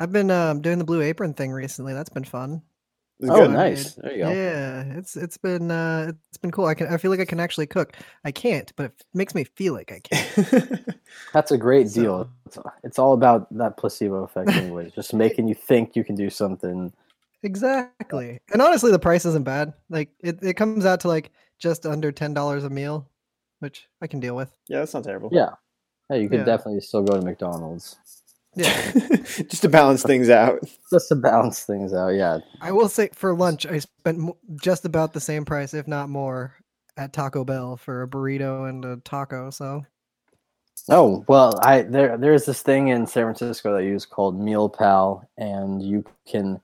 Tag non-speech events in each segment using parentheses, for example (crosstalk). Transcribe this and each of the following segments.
I've been um, doing the Blue Apron thing recently. That's been fun. It's Oh, good. nice. There you go. Yeah, it's it's been uh, it's been cool. I can I feel like I can actually cook. I can't, but it makes me feel like I can. (laughs) That's a great So- deal. It's, it's all about that placebo effect, anyways. Just (laughs) making you think you can do something. Exactly. And honestly, the price isn't bad. Like it, it comes out to like just under ten dollars a meal, which I can deal with. yeah, that's not terrible. Yeah. Hey, you could Yeah. definitely still go to McDonald's Yeah. (laughs) just to balance things out. just to balance things out. Yeah. I will say for lunch, I spent just about the same price, if not more, at Taco Bell for a burrito and a taco. So Oh well, I there there's this thing in San Francisco that I use called MealPal, and you can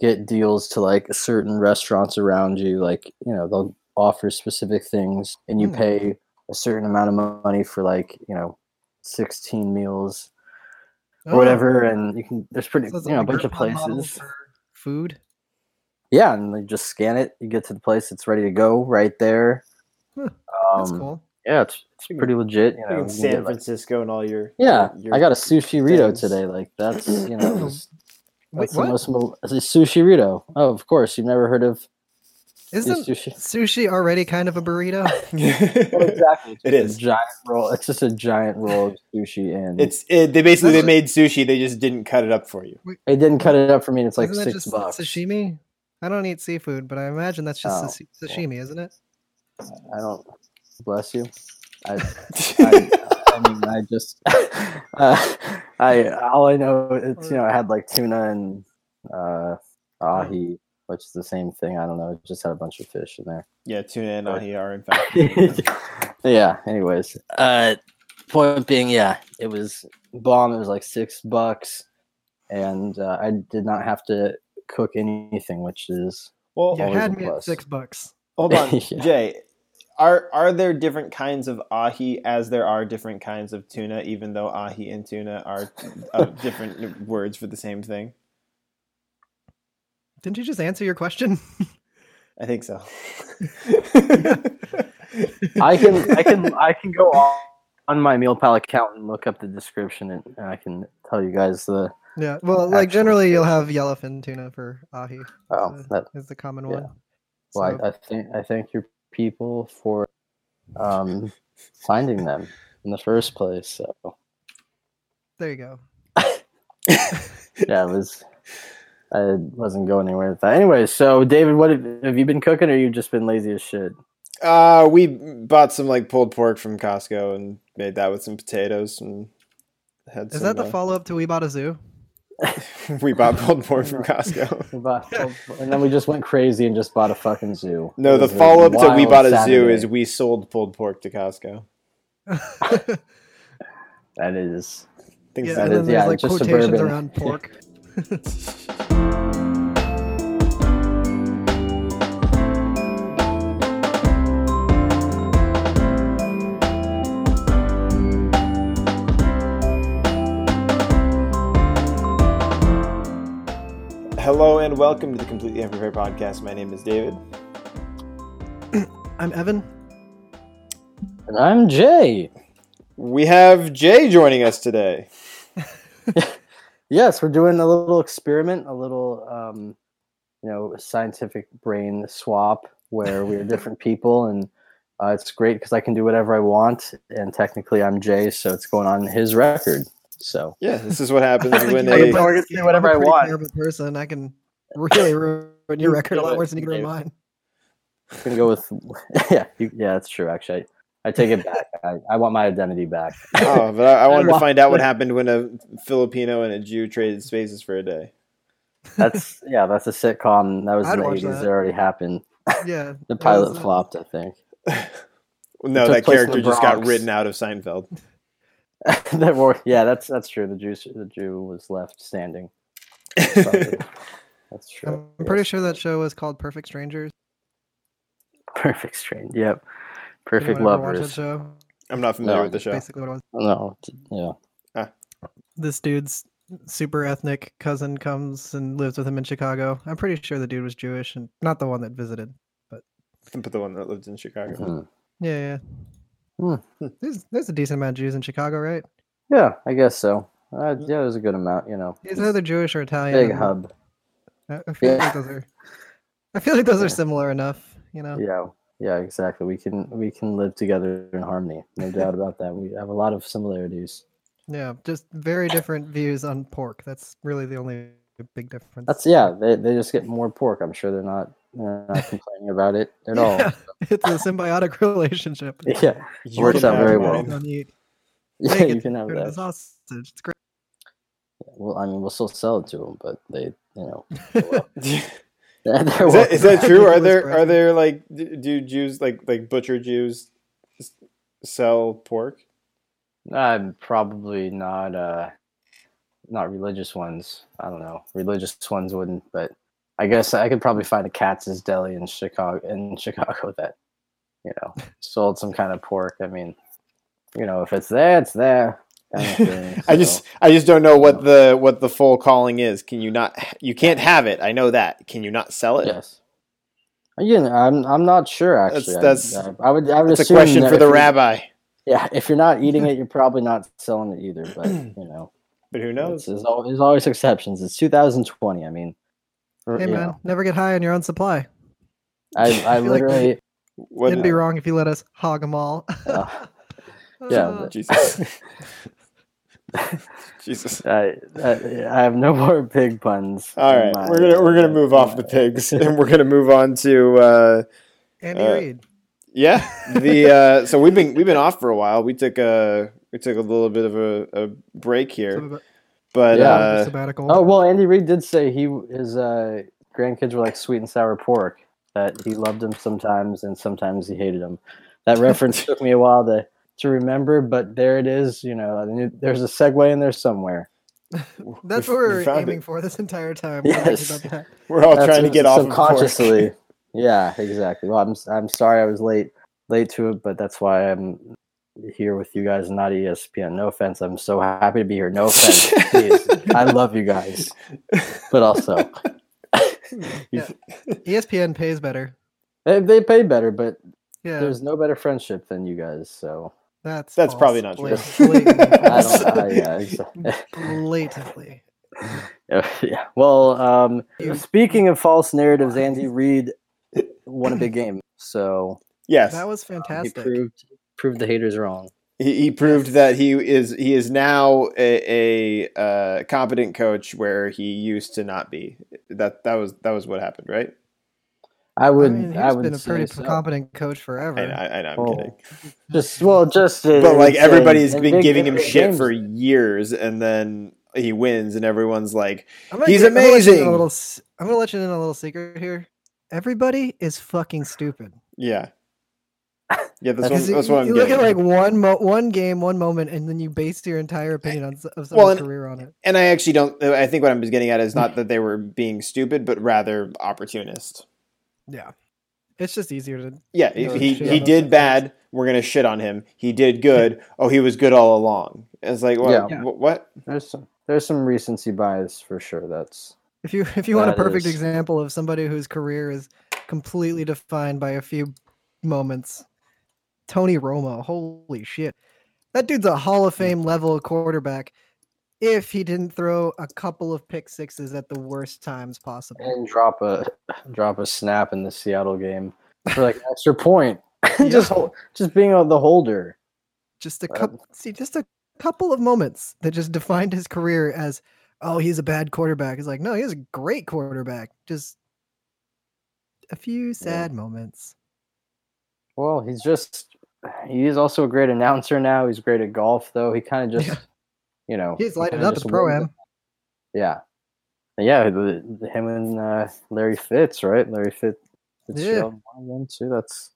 get deals to like certain restaurants around you. Like you know they'll offer specific things, and you Hmm. pay a certain amount of money for like you know sixteen meals or Oh, whatever, and you can there's pretty so you know a bunch of places. Food. Yeah, and you just scan it. You get to the place, it's ready to go right there. Huh, Um, That's cool. Yeah, it's, it's Speaking- pretty legit. You know, Like in you can San get, like- Francisco and all your Yeah, your I got a sushirrito today. Like that's you know (coughs) just- Wait, that's the most it's a sushirrito. Oh, of course, you've never heard of Isn't sushi. sushi already kind of a burrito? (laughs) (laughs) exactly. It is. a giant roll. It's just a giant roll of sushi, and It's it, they basically they made sushi. They just didn't cut it up for you. they didn't cut it up for me. and It's like Isn't six just bucks. sashimi? I don't eat seafood, but I imagine that's just Oh, sashi- sashimi, isn't it? I don't bless you. I, I, (laughs) I mean, I just, uh, I all I know it's you know I had like tuna and uh, ahi, which is the same thing. I don't know. It just had a bunch of fish in there. Yeah, tuna and ahi are in fact. (laughs) (laughs) yeah. Anyways, uh, point being, yeah, it was bomb. It was like six bucks, and uh, I did not have to cook anything, which is Well, You had me at six bucks. hold on, (laughs) Yeah. Jay. Are are there different kinds of ahi as there are different kinds of tuna, even though ahi and tuna are uh, different words for the same thing? Didn't you just answer your question? (laughs) I think so. (laughs) I can I can I can go on, on my MealPal account and look up the description and, and I can tell you guys the yeah. Well, like generally, you'll have yellowfin tuna for ahi. oh is, that is the common yeah. one. well So- I, I think I thank your people for um finding them in the first place. So there you go. (laughs) yeah, it was I wasn't going anywhere with that. Anyway, so David, what have, have you been cooking or you've just been lazy as shit? uh, we bought some like pulled pork from Costco and made that with some potatoes and had Is some, that the uh, follow up to We Bought a Zoo? (laughs) we bought pulled pork from (laughs) Costco. (laughs) We bought- and then we just went crazy and just bought a fucking zoo. No, the follow up to we bought a zoo is we sold pulled pork to Costco. that is Things yeah, that and is- then there's yeah, like just quotations suburban. around pork. Hello and welcome to the Completely Unprepared Podcast. My name is David. (clears throat) I'm Evan. and I'm Jay. We have Jay joining us today. (laughs) Yes, we're doing a little experiment, a little, um, you know, scientific brain swap where we're different people, and uh, it's great because I can do whatever I want, and technically I'm Jay, so it's going on his record. So Yeah, this is what happens (laughs) when you I might can a play do whatever I'm a I want. terrible person. I can really ruin your record a lot worse than you can ruin mine. I'm gonna go with, (laughs) yeah, you, yeah, that's true. Actually, I, I take it back. I, I want my identity back. (laughs) oh, but I, I wanted to find out what happened when a Filipino and a Jew traded spaces for a day. That's yeah, that's a sitcom. That was I'd in the watch eighties. that. It already happened. Yeah. The pilot was, uh, flopped, I think. No, that character just got written out of Seinfeld. (laughs) that were, yeah, that's that's true. The Jew, the Jew was left standing. (laughs) That's true. I'm pretty sure that show was called Perfect Strangers. Perfect strain. Yep. Perfect Anyone ever watch that lovers. show? I'm not familiar No, with the show. Basically, what it was. No. t- Yeah. This dude's super ethnic cousin comes and lives with him in Chicago. I'm pretty sure the dude was Jewish and not the one that visited. I put the one that lived in Chicago. Hmm. Yeah, yeah. Hmm. There's there's a decent amount of Jews in Chicago, right? Yeah, I guess so. Uh, yeah, there's a good amount. You know, He's either Jewish or Italian. big hub. I feel Yeah. like those are. I feel like those are similar enough. You know. Yeah, yeah, exactly. We can we can live together in harmony. No doubt (laughs) about that. We have a lot of similarities. Yeah, just very different views on pork. That's really the only big difference. That's yeah. They they just get more pork. I'm sure they're not they're not complaining about it at all. Yeah, it's a symbiotic (laughs) relationship. (laughs) Yeah, You Works out very well. Eat. (laughs) yeah, They you get can have rid of the that. sausage. It's great. Well, I mean, we'll still sell it to them, but they, you know, is that is that true? Are there are there like do Jews like like butcher Jews sell pork? Uh, probably not uh not religious ones. I don't know. Religious ones wouldn't, but I guess I could probably find a Katz's deli in Chicago in Chicago that, you know, sold some kind of pork. I mean, you know, if it's there, it's there. thing, (laughs) I just I just don't know what the what the full calling is. Can you not you can't have it. I know that. Can you not sell it? yes. Again, I'm I'm not sure That's- actually. I- that's- I, I would I would That's a question for the rabbi. Yeah, if you're not eating (laughs) it, you're probably not selling it either. But (clears throat) you know, But who knows? There's always, there's always exceptions. It's 2020. I mean, r- Hey man, know, never get high on your own supply. I, (laughs) I feel like- literally, What It'd be wrong if you let us hog them all. (laughs) uh, yeah, Uh, but- Jesus. (laughs) Jesus. I, I, I have no more pig puns. All right, my- we're gonna we're gonna move off the pigs, and we're gonna move on to uh, Andy uh, Reid. yeah the uh, so we've been we've been off for a while. We took a we took a little bit of a, a break here, Sab- but Yeah. uh, sabbatical. Oh well, Andy Reid did say he his uh, grandkids were like sweet and sour pork. That he loved them sometimes, and sometimes he hated them. That reference (laughs) took me a while to to remember, but there it is. You know, there's a segue in there somewhere. (laughs) That's we- what we we were aiming it. for this entire time. Yes. (laughs) We're all That's trying to get off of pork. subconsciously. yeah, exactly. Well, I'm I'm sorry I was late late to it, but that's why I'm here with you guys, not ESPN. No offense, I'm so happy to be here. No (laughs) offense. I love you guys, but also (laughs) Yeah. ESPN pays better. they, they pay better, but Yeah, there's no better friendship than you guys. So that's That's false. probably not true. Blatantly (laughs) I don't. I, yeah, blatantly. Yeah, yeah. Well, um, speaking of false narratives, Andy Reid won a big game, so yes, That was he fantastic. proved proved the haters wrong. he, he proved that he is he is now a, a uh, competent coach where he used to not be. That that was that was what happened, right? I I would. mean, he's I would been a pretty so. competent coach forever. I, I, I know, I'm Oh. kidding. Just well, just uh, but like in- everybody's in been big- giving him big shit games. for years, and then he wins, and everyone's like, I'm gonna He's get- I'm gonna let you in amazing. A little, s- I'm gonna let you in a little secret here. Everybody is fucking stupid. "Yeah, yeah." That's, what, Because you, that's what I'm you look at like one mo- one game, one moment, and then you base your entire opinion on s- of Well, someone's and- career on it. and I actually don't. Uh, I think what I'm getting at is not (laughs) that they were being stupid, but rather opportunist. Yeah, it's just easier to. Yeah, You know, he he did those bad. We're gonna shit on him. He did good. (laughs) Oh, he was good all along. It's like, well, Yeah. Yeah. what? There's some there's some recency bias for sure. That's If you if you want a perfect is- example of somebody whose career is completely defined by a few moments, Tony Romo. Holy shit, that dude's a Hall of Fame level quarterback. If he didn't throw a couple of pick sixes at the worst times possible. and drop a (laughs) drop a snap in the Seattle game for like an (laughs) extra point. (laughs) just hold, just being a, the holder. just a couple see just a couple of moments that just defined his career as oh he's a bad quarterback it's like no he's a great quarterback just a few sad moments Well, he's just he is also a great announcer now. He's great at golf though. He kind of just Yeah. you know he's he lighting up the pro am. Yeah. Yeah, the, the- him and uh, Larry Fitz, right? Larry Fitz, Fitzgerald, one too. That's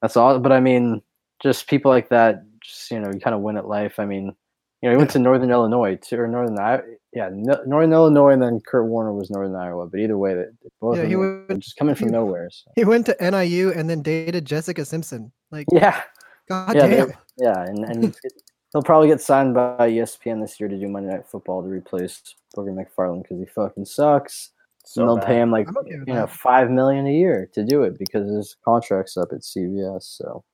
that's all. But I mean, just people like that, just you know, you kind of win at life. I mean, you know, he went to Northern Illinois too, or Northern, I- yeah, no, Northern Illinois, and then Kurt Warner was Northern Iowa. But either way, that both Yeah, of he went- just coming from he- nowhere. So. he went to niu and then dated jessica simpson like Yeah, god Yeah, damn yeah, and and (laughs) he'll probably get signed by ESPN this year to do Monday Night Football to replace Booger McFarland because he fucking sucks. So and they'll bad. pay him like okay you know that five million a year to do it because his contract's up at CBS. So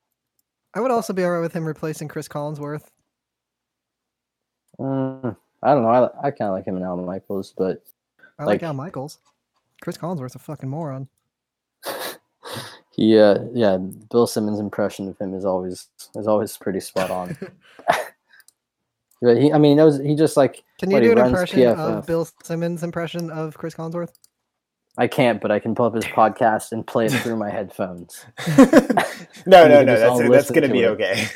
i would also be all right with him replacing chris collinsworth mm, I don't know. I, I kind of like him and Al Michaels, but I like, Like- Al Michaels. Chris Collinsworth's a fucking moron. (laughs) he, uh, yeah, Bill Simmons' impression of him is always is always pretty spot on. (laughs) but he, I mean, that was, he just like Can you What, do an impression PFF. of Bill Simmons' impression of Chris Collinsworth? I can't, but I can pull up his podcast and play it through my headphones. (laughs) no, no, no. That's all that's gonna to be it. okay.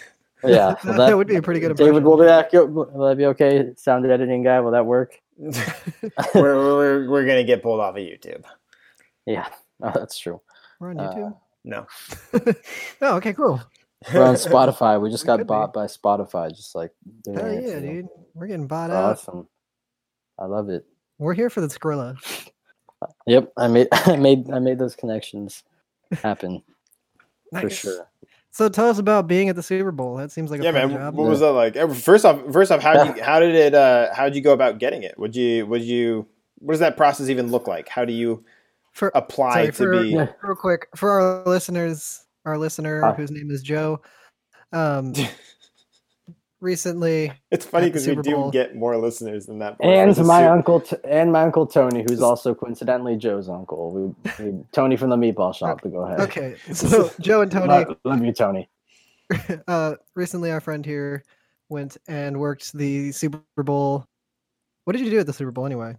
Yeah, (laughs) that, that would be a pretty good David, impression. will that will that be okay? Sound editing guy, will that work? (laughs) (laughs) we're, we're we're gonna get pulled off of YouTube. Yeah, oh, that's true. We're on Uh, YouTube. No. oh, okay, cool. We're on Spotify. We just We got could be. bought by Spotify, just like Hell yeah, so dude. We're getting bought out. Awesome. I love it. We're here for the Skrilla. Yep, I made I made I made those connections happen for sure. So tell us about being at the Super Bowl. That seems like a yeah, fun man. job. What was that like? First off, first off, how did you (laughs) how did it? Uh, how did you go about getting it? Would you would you? What does that process even look like? How do you For apply sorry, to for, be? Yeah. real quick for our listeners, our listener Hi. whose name is Joe. Um, (laughs) recently, It's funny because we Super do get more listeners than that. And my Super- uncle T- and my uncle Tony, who's also coincidentally Joe's uncle. We, we Tony from the Meatball Shop. But go ahead. okay. So Joe and Tony, Love, (laughs) love you, Tony. (laughs) uh, recently our friend here went and worked the Super Bowl. What did you do at the Super Bowl anyway?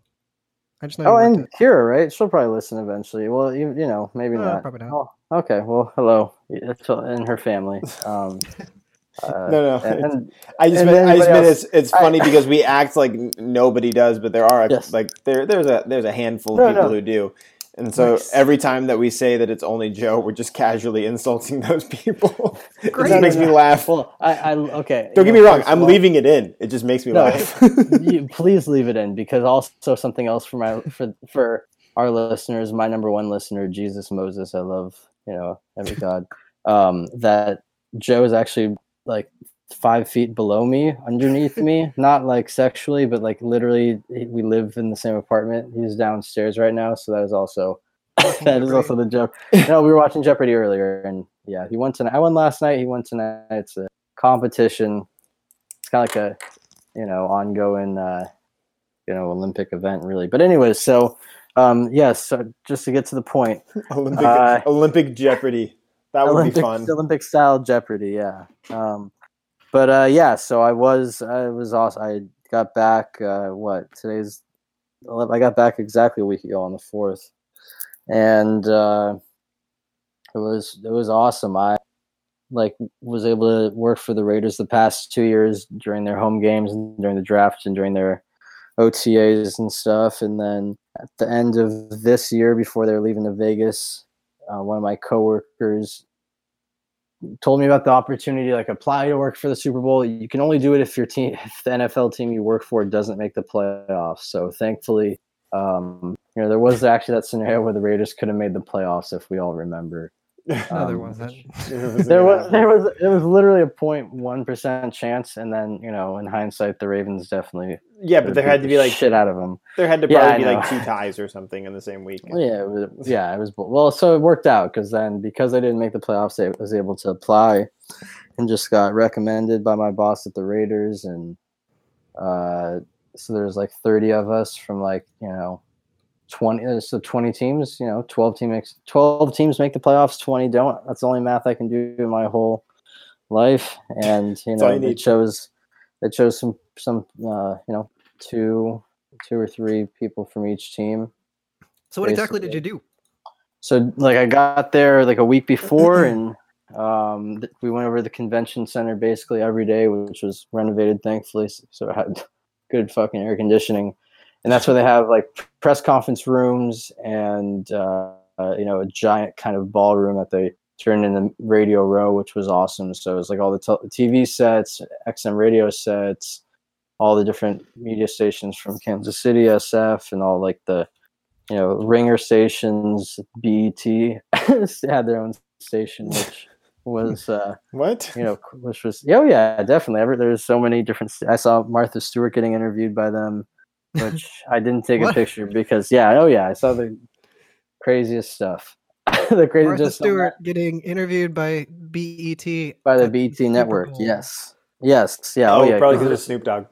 I just know. Oh, worked and Kira, right? She'll probably listen eventually. Well, you, you know, maybe Uh, not. probably not. Oh, okay. Well, hello, Yeah, so- and her family. (laughs) Um, uh, (laughs) No, no. and, I just meant, I just meant it's it's I- funny (laughs) because we act like nobody does, but there are Yes. like there there's a there's a handful of No, people no. who do. And so Nice. every time that we say that it's only Joe, we're just casually insulting (laughs) those people. it just makes me laugh. well, I, I okay. Don't get me wrong, I'm of all- leaving it in. It just makes me No, laugh. you, please leave it in because also something else for my for for our listeners, my number one listener, Jesus Moses. I love you know every God. Um, that Joe is actually like five feet below me, underneath me, (laughs) not like sexually, but like literally, we live in the same apartment. He's downstairs right now, so that is also that (laughs) is also the joke. No, we were watching Jeopardy earlier, and yeah, he won tonight. I won last night. He won tonight. It's a competition. It's kind of like a you know ongoing uh, you know Olympic event, really. But anyways, so um, yes, so just to get to the point, (laughs) Olympic Uh, Olympic Jeopardy. That would Olympic be fun. Olympic style Jeopardy, yeah. Um, but uh, yeah, so I was I was awesome. I got back. Uh, what today's? I got back exactly a week ago on the fourth, and uh, it was it was awesome. I like was able to work for the Raiders the past two years during their home games and during the draft and during their OTAs and stuff. And then at the end of this year, before they're leaving to Vegas, uh, one of my coworkers told me about the opportunity like apply to work for the Super Bowl. You can only do it if your team, if the NFL team you work for doesn't make the playoffs. So thankfully, um, you know, there was actually that scenario where the Raiders could have made the playoffs if we all remember. (laughs) No, (laughs) there Um, wasn't. There was there was it was literally a 0.1 percent chance, and then you know in hindsight the Ravens definitely Yeah, but there had to be like shit out of them. there had to probably I be like two ties or something in the same week. Well, yeah, it was, yeah, it was well. So it worked out because then because I didn't make the playoffs, I was able to apply, and just got recommended by my boss at the Raiders, and uh, so there's like 30 of us from like you know 20 uh, so 20 teams you know 12 team makes 12 teams make the playoffs 20 don't. That's the only math i can do in my whole life. And you know it shows it shows some some uh, you know two two or three people from each team So what exactly did you do? so like I got there like a week before (clears throat) and um th- we went over to the convention center basically every day which was renovated thankfully so it had good fucking air conditioning and that's where they have like press conference rooms and uh, uh, you know a giant kind of ballroom that they turned into radio row which was awesome so it was like all the tel- tv sets xm radio sets all the different media stations from kansas city sf and all like the you know, ringer stations, BET (laughs) had their own station, which (laughs) was, uh, What? you know, which was, oh yeah, definitely. There's so many different. I saw Martha Stewart getting interviewed by them, which I didn't take a picture because, yeah, oh yeah, I saw the craziest stuff. (laughs) the crazy Martha just Stewart getting interviewed by BET by the BET Super network. Bowl. Yes, yes, yeah. Oh, Oh, yeah, probably because it of Snoop Dogg.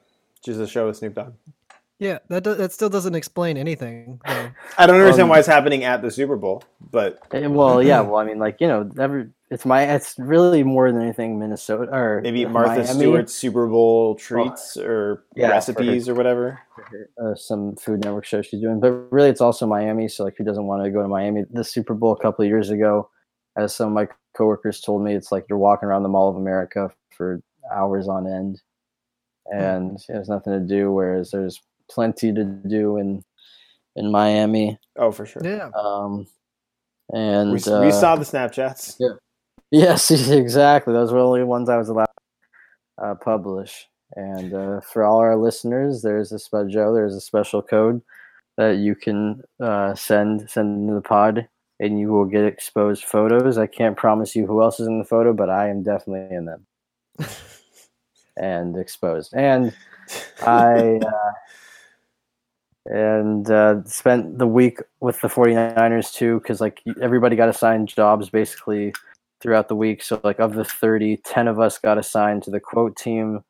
Just a show with Snoop Dogg. Yeah, that do, that still doesn't explain anything. though. I don't understand Um, why it's happening at the Super Bowl, but Eh, Well, yeah. (laughs) Well, I mean, like you know, every it's my it's really more than anything Minnesota or maybe Martha Miami, Stewart's Super Bowl treats or Yeah, for recipes or whatever. uh, some Food Network show she's doing, but really it's also Miami. So like, who doesn't want to go to Miami? The Super Bowl a couple of years ago, as some of my coworkers told me, it's like you're walking around the Mall of America for hours on end, and there's nothing to do. Whereas there's plenty to do in in Miami. Oh, for sure. Yeah, Um, and We, uh, we saw the Snapchats. Yes, (laughs) exactly. Those were the only ones I was allowed to uh, publish. And uh, for all our listeners, there's a spe- Joe. There's a special code that you can uh, send send into the pod, and you will get exposed photos. I can't promise you who else is in the photo, but I am definitely in them (laughs) and exposed. And I uh, and uh, spent the week with the 49ers too because like everybody got assigned jobs basically throughout the week. So like of the 30 10 of us got assigned to the quote team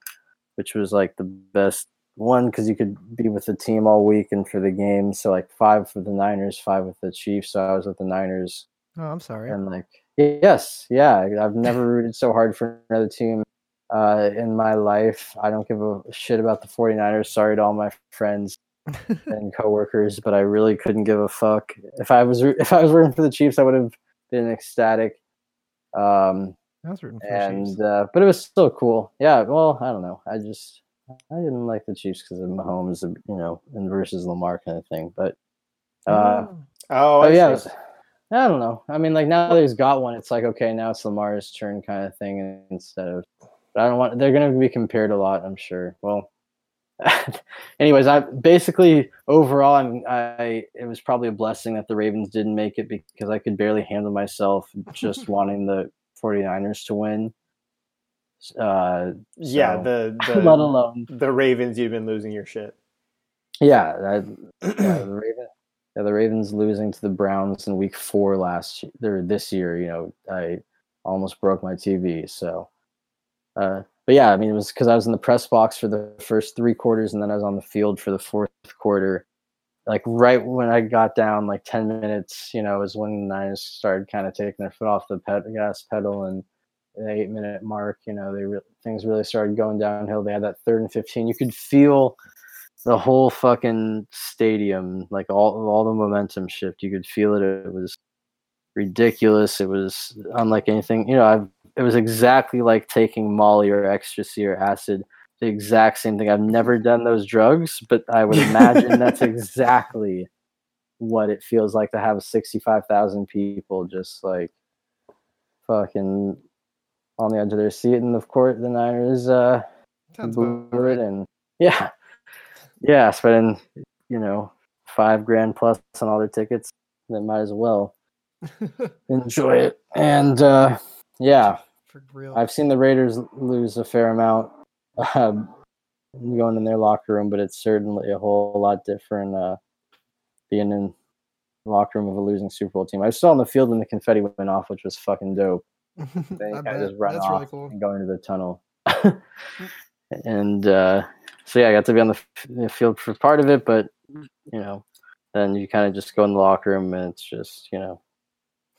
which was like the best one because you could be with the team all week and for the game. So like five for the niners five with the chiefs. So i was with the niners oh, I'm sorry. and like yes yeah i've never rooted so hard for another team uh, in my life. I don't give a shit about the 49ers sorry to all my friends (laughs) and coworkers but i really couldn't give a fuck. If i was if i was rooting for the chiefs i would have been ecstatic um I was rooting for the Chiefs. and uh, but it was still cool yeah well i don't know i just i didn't like the chiefs because of mahomes you know and versus lamar kind of thing but uh Oh, Oh, I yeah, see. was- I don't know. I mean, like now that he's got one, it's like okay, now it's Lamar's turn kind of thing instead of. But I don't want. They're going to be compared a lot, I'm sure. Well, (laughs) anyways, I basically overall, I'm. I it was probably a blessing that the Ravens didn't make it because I could barely handle myself just (laughs) wanting the 49ers to win. Uh, yeah, so- (laughs) the let alone the Ravens. You've been losing your shit. yeah, I, (clears throat) yeah, the Ravens, yeah, the Ravens losing to the Browns in Week Four last year, this year. You know, I almost broke my TV. So, uh, but yeah, I mean, it was because I was in the press box for the first three quarters, and then I was on the field for the fourth quarter. Like right when I got down, like ten minutes, you know, is when the Niners started kind of taking their foot off the gas pedal, and the eight minute mark, you know, they re- things really started going downhill. They had that third and fifteen. You could feel the whole fucking stadium, like all all the momentum shift. You could feel it. It was ridiculous. It was unlike anything. You know, I've, it was exactly like taking Molly or ecstasy or acid. The exact same thing. I've never done those drugs, but I would (laughs) imagine that's exactly what it feels like to have sixty-five thousand people just like fucking on the edge of their seat. And of course, the Niners uh, blew right. it, and yeah, yeah, spending you know five grand plus on all their tickets. They might as well (laughs) enjoy it. And uh, yeah, For real. I've seen the Raiders lose a fair amount um, going in their locker room, but it's certainly a whole lot different uh, being in the locker room of a losing Super Bowl team. I was still on the field when the confetti went off, which was fucking dope. (laughs) Then you I kind of bet. just run That's off really cool. and go into the tunnel. (laughs) and uh, so yeah, I got to be on the, f- the field for part of it, but you know, then you kind of just go in the locker room and it's just you know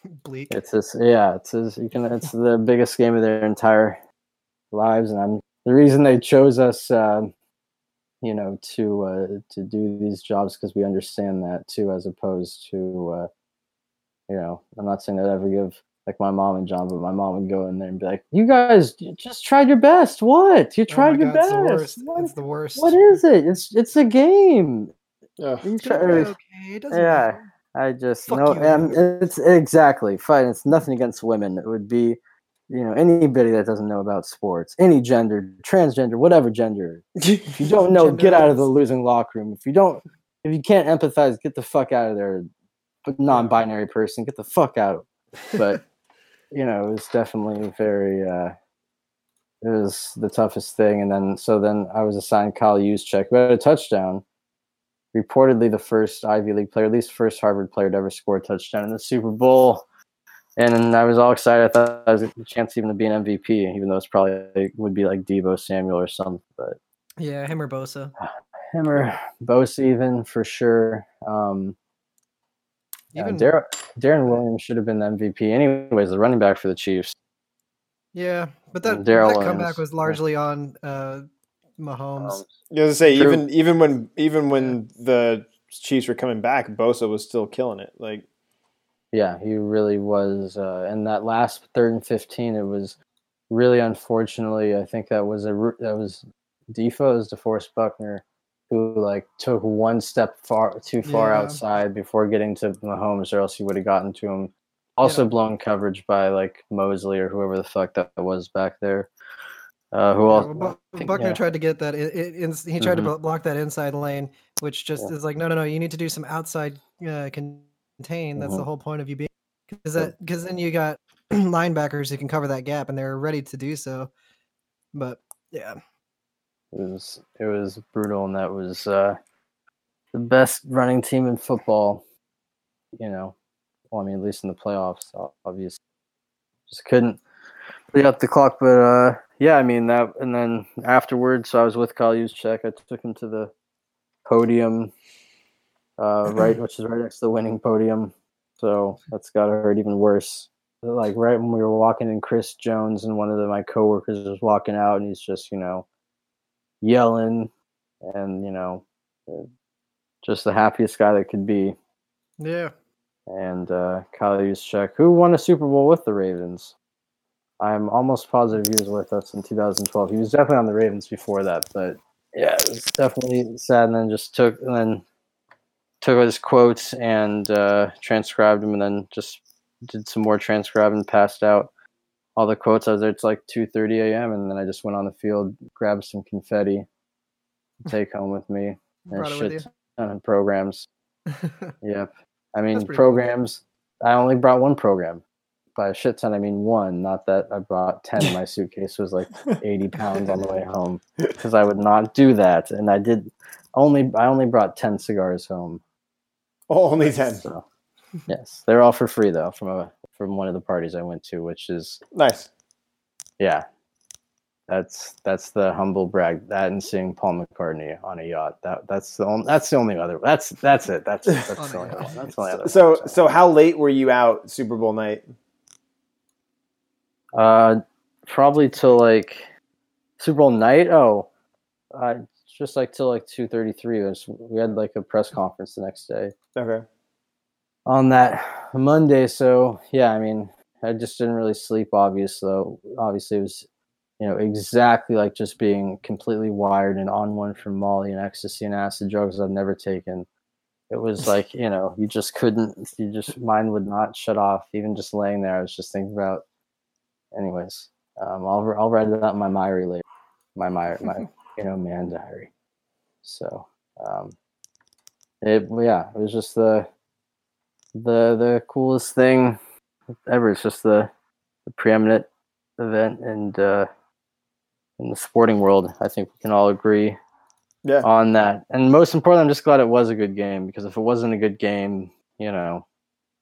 (laughs) Bleak. it's this, yeah, it's this, you can it's the biggest game of their entire lives, and I'm the reason they chose us, um, you know, to uh, to do these jobs because we understand that too, as opposed to, uh, you know, I'm not saying that I ever give like my mom and John, but my mom would go in there and be like, "You guys j- just tried your best. What? You Oh tried my your God, it's best. the worst. What, It's the worst. what is it? It's it's a game. Ugh. It's try- okay. It doesn't yeah. matter. I just Fuck no, you, um, it's exactly fine. It's nothing against women. It would be, you know, anybody that doesn't know about sports, any gender, transgender, whatever gender. If you don't (laughs) know, get out of the losing locker room. If you don't, if you can't empathize, get the fuck out of there. Non-binary person, get the fuck out. But (laughs) you know, it was definitely very. uh It was the toughest thing, and then so then I was assigned Kyle Juszczyk, who had a touchdown reportedly the first Ivy League player, at least first Harvard player to ever score a touchdown in the Super Bowl. And I was all excited. I thought I was a chance even to be an MVP, even though it's probably it would be like Deebo Samuel or something. But Yeah, him or Bosa. (sighs) him or Bosa even for sure. Um, Even Dar- Darren Williams should have been the MVP. Anyways, the running back for the Chiefs. yeah, but that, that comeback was largely on uh, Mahomes. Um, I was gonna say True. even even when even when the Chiefs were coming back, Bosa was still killing it. Like yeah, he really was. Uh, and that last third and fifteen, it was really unfortunately. I think that was a ru- that was Defoe was DeForest Buckner who like took one step far too far Yeah. outside before getting to Mahomes, or else he would have gotten to him. Also blown coverage by like Moseley or whoever the fuck that was back there. Uh, who Yeah, else? well, Bu- think- Buckner yeah. tried to get that. In, in, he tried Mhm. to block that inside lane, which just Yeah. is like, no, no, no. You need to do some outside uh, contain. That's the Mhm. whole point of you being because that because then you got (clears throat) linebackers who can cover that gap and they're ready to do so. But yeah, It was it was brutal, and that was uh, the best running team in football. You know, well, I mean, at least in the playoffs, obviously, just couldn't beat up the clock. But uh, yeah, I mean that, and then afterwards, so I was with Kyle Juszczyk. I took him to the podium, uh, (clears throat) right, which is right next to the winning podium. So that's got to hurt even worse. Like right when we were walking in, Chris Jones and one of the, my coworkers was walking out, and he's just you know yelling and you know just the happiest guy that could be yeah, and uh Kyle Juszczyk, who won a Super Bowl with the Ravens. I'm almost positive he was with us in 2012. He was definitely on the Ravens before that, but yeah, it was definitely sad. And then just took and then took his quotes and uh, transcribed them, and then just did some more transcribing, passed out all the quotes. I was there. It's like 2:30 a.m. and then I just went on the field, grabbed some confetti, to (laughs) take home with me, and brought a it with you. shit ton programs. (laughs) Yep. I mean, pretty cool. programs. I only brought one program. By a shit ton, I mean one. Not that I brought ten. My (laughs) suitcase was like eighty pounds on the way home (laughs) because I would not do that, and I did only. I only brought ten cigars home. oh, only ten. So yes, they're all for free though from a from one of the parties I went to, which is Nice. yeah. That's that's the humble brag. That and seeing Paul McCartney on a yacht. That that's the only that's the only other. That's that's it. That's (laughs) that's the only yacht. one. That's the only other. So one. so how late were you out Super Bowl night? Uh, probably till like Super Bowl night. Oh, uh, just like till like two thirty three. We had like a press conference the next day Okay. on that Monday. So yeah, I mean, I just didn't really sleep. Obviously, though. Obviously, it was you know exactly like just being completely wired and on one from Molly and ecstasy and acid drugs I've never taken. It was (laughs) like you know you just couldn't. You just mind would not shut off. Even just laying there, I was just thinking about. Anyways, um, I'll I'll write it out in my diary later. My my my (laughs) you know man diary. So um, it yeah, it was just the the the coolest thing ever. It's just the, the preeminent event and uh, in the sporting world. I think we can all agree Yeah. on that. And most importantly, I'm just glad it was a good game because if it wasn't a good game, you know,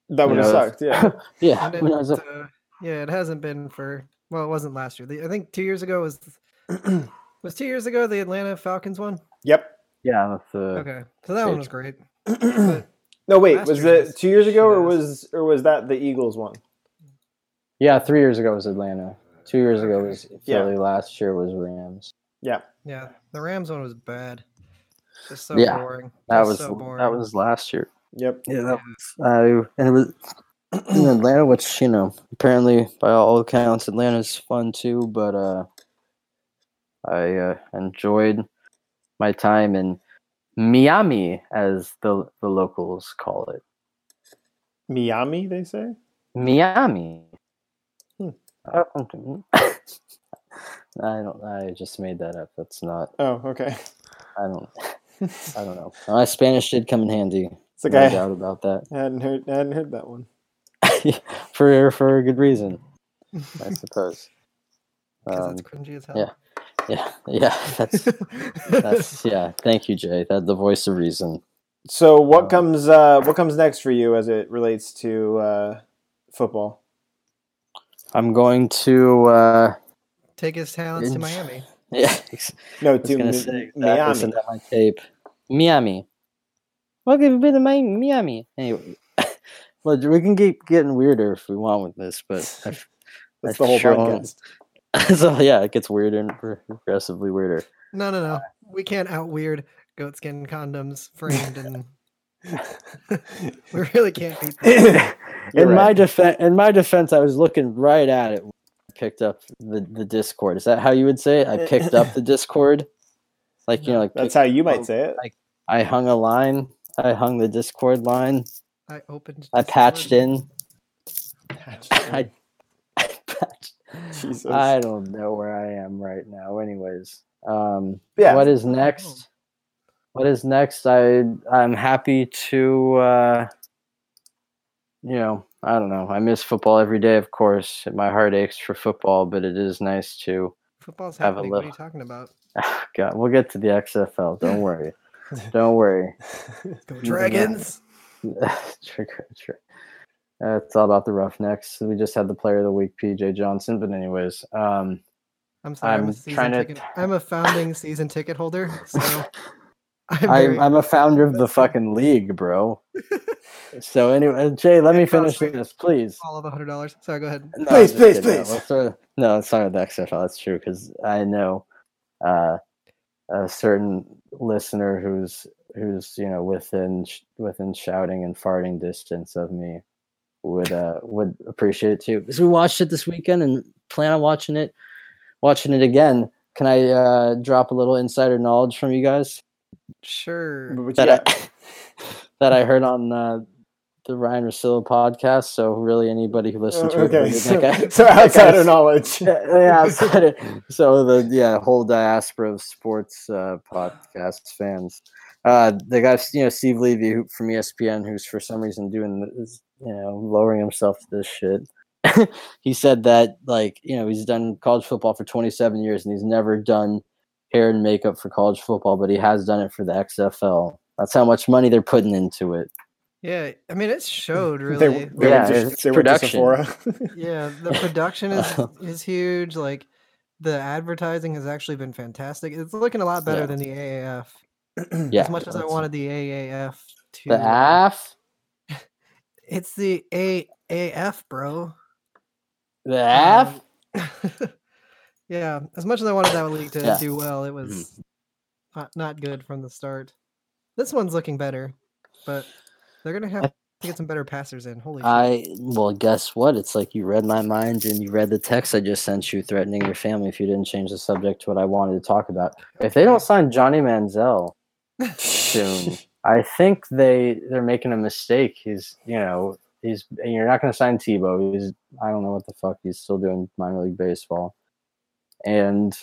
That would have You know, sucked. Yeah. (laughs) yeah, And it, uh, yeah, it hasn't been for well, it wasn't last year. The, I think two years ago was (clears throat) was two years ago the Atlanta Falcons one. yep. yeah, that's the Okay, so that one was great. (clears throat) No, wait. Was it two years ago, or was or was that the Eagles one? yeah. Three years ago was Atlanta. Two years ago Okay. was Yeah. Last year was Rams. Yeah. yeah, the Rams one was bad. Just so Yeah, boring. That Just was so boring. that was last year. Yep. Yeah, that was. Uh, and it was in Atlanta, which you know, apparently by all accounts, Atlanta's fun too. But uh, I uh, enjoyed my time in Miami, as the the locals call it. Miami, they say. Miami. Hmm. I don't. (laughs) I just made that up. That's not. Oh, okay. I don't. (laughs) I don't know. My Spanish did come in handy. It's like no I doubt about that. hadn't heard I hadn't heard that one. (laughs) for for a good reason, I (laughs) suppose. 'Cause Um, it's cringy as hell. yeah. yeah, yeah. (laughs) That's that's yeah. Thank you, Jay. That the voice of reason. So what Uh, comes uh, what comes next for you as it relates to uh, football? I'm going to uh, Take his talents to Miami. Yeah, No, to gonna say, Miami. send out my tape. Miami. Welcome to my Miami. Anyway, well, we can keep getting weirder if we want with this, but (laughs) I've, That's I've the whole shown- podcast. (laughs) so yeah, it gets weirder and progressively weirder. No, no, no. Uh, we can't out weird goatskin condoms framed (laughs) and we really can't beat that. You're in my defense, in my defense, I was looking right at it. when I Picked up the the Discord. Is that how you would say it? I picked up the Discord. Like you know, like That's pick- how you might oh, say it. Like I hung a line. I hung the Discord line. I opened. (laughs) I patched Discord. in. I, I patched. Jesus. I don't know where I am right now. Anyways, um, Yeah. what is next? What is next? I I'm happy to. Uh, you know, I don't know. I miss football every day, of course. My heart aches for football, but it is nice to. Football's Have a happening. What are you talking about? (laughs) God, we'll get to the XFL. Don't worry. (laughs) don't worry. Go Dragons! Trigger, trigger. Uh, it's all about the Roughnecks. We just had the Player of the Week, PJ Johnson. But anyways, um, I'm sorry. I'm, I'm a season trying to- ticket. I'm a founding season ticket holder, so (laughs) (laughs) I'm I'm, very, I'm a founder of the fucking league, bro. (laughs) so anyway, Jay, let me It costs finish me this, please. all of a hundred dollars. Sorry, go ahead. No, I'm Please, please, kidding. Please. let's start- no, it's not the XFL. That's true because I know uh, a certain listener who's who's you know within within shouting and farting distance of me would uh would appreciate it too. Because we watched it this weekend and plan on watching it watching it again. Can I uh, drop a little insider knowledge from you guys Sure. That yeah, I, (laughs) that I heard on uh, the Ryen Russillo podcast? So really, anybody who listens to it, okay. would (laughs) So, think I- so outsider guy's- knowledge. (laughs) yeah, yeah, outside of- so the yeah whole diaspora of sports uh, podcast fans. Uh, the guy, you know, Steve Levy who, from ESPN, who's for some reason doing this, you know, lowering himself to this shit. (laughs) he said that, like, you know, he's done college football for 27 years and he's never done hair and makeup for college football, but he has done it for the XFL. That's how much money they're putting into it. Yeah, I mean it showed (laughs) really. they Yeah, went to, it's they production. Sephora. (laughs) yeah, the production is is huge. Like the advertising has actually been fantastic. It's looking a lot better Yeah. than the AAF. Yeah, as much as I wanted the AAF to. the AF, (laughs) It's the AAF, bro. the AF. Um, (laughs) yeah, as much as I wanted that league to Yeah. do well, it was not, not good from the start. This one's looking better, but they're gonna have to get some better passers in. Holy shit! I well, guess what? It's like you read my mind and you read the text I just sent you, threatening your family if you didn't change the subject to what I wanted to talk about. If they don't sign Johnny Manziel soon, I think they they're making a mistake. He's you know he's you're not going to sign Tebow. He's I don't know what the fuck he's still doing minor league baseball, and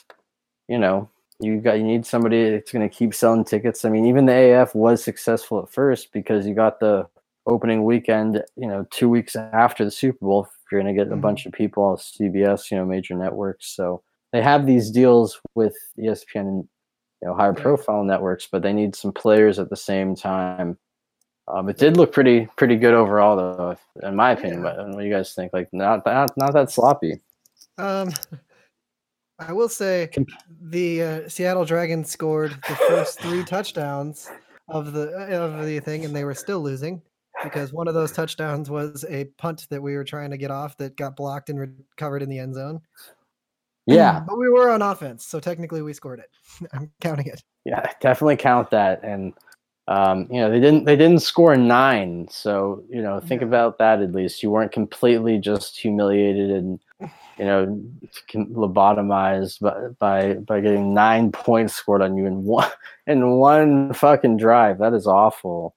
you know you got you need somebody that's going to keep selling tickets. I mean, even the AF was successful at first because you got the opening weekend, you know, two weeks after the Super Bowl, you're going to get a Mhm. bunch of people on CBS, you know, major networks. So they have these deals with ESPN and you know higher profile networks, but they need some players at the same time. Um, it did look pretty pretty good overall, though, in my opinion. But what do you guys think? Like not not not that sloppy. Um, I will say the uh, Seattle Dragons scored the first three (sighs) touchdowns of the of the thing, and they were still losing because one of those touchdowns was a punt that we were trying to get off that got blocked and recovered in the end zone. Yeah, (clears throat) but we were on offense, so technically we scored it. (laughs) I'm counting it. yeah, definitely count that. And um, you know they didn't they didn't score nine, so you know think Yeah. about that at least. You weren't completely just humiliated and (sighs) you know lobotomized by by by getting nine points scored on you in one (laughs) in one fucking drive. That is awful.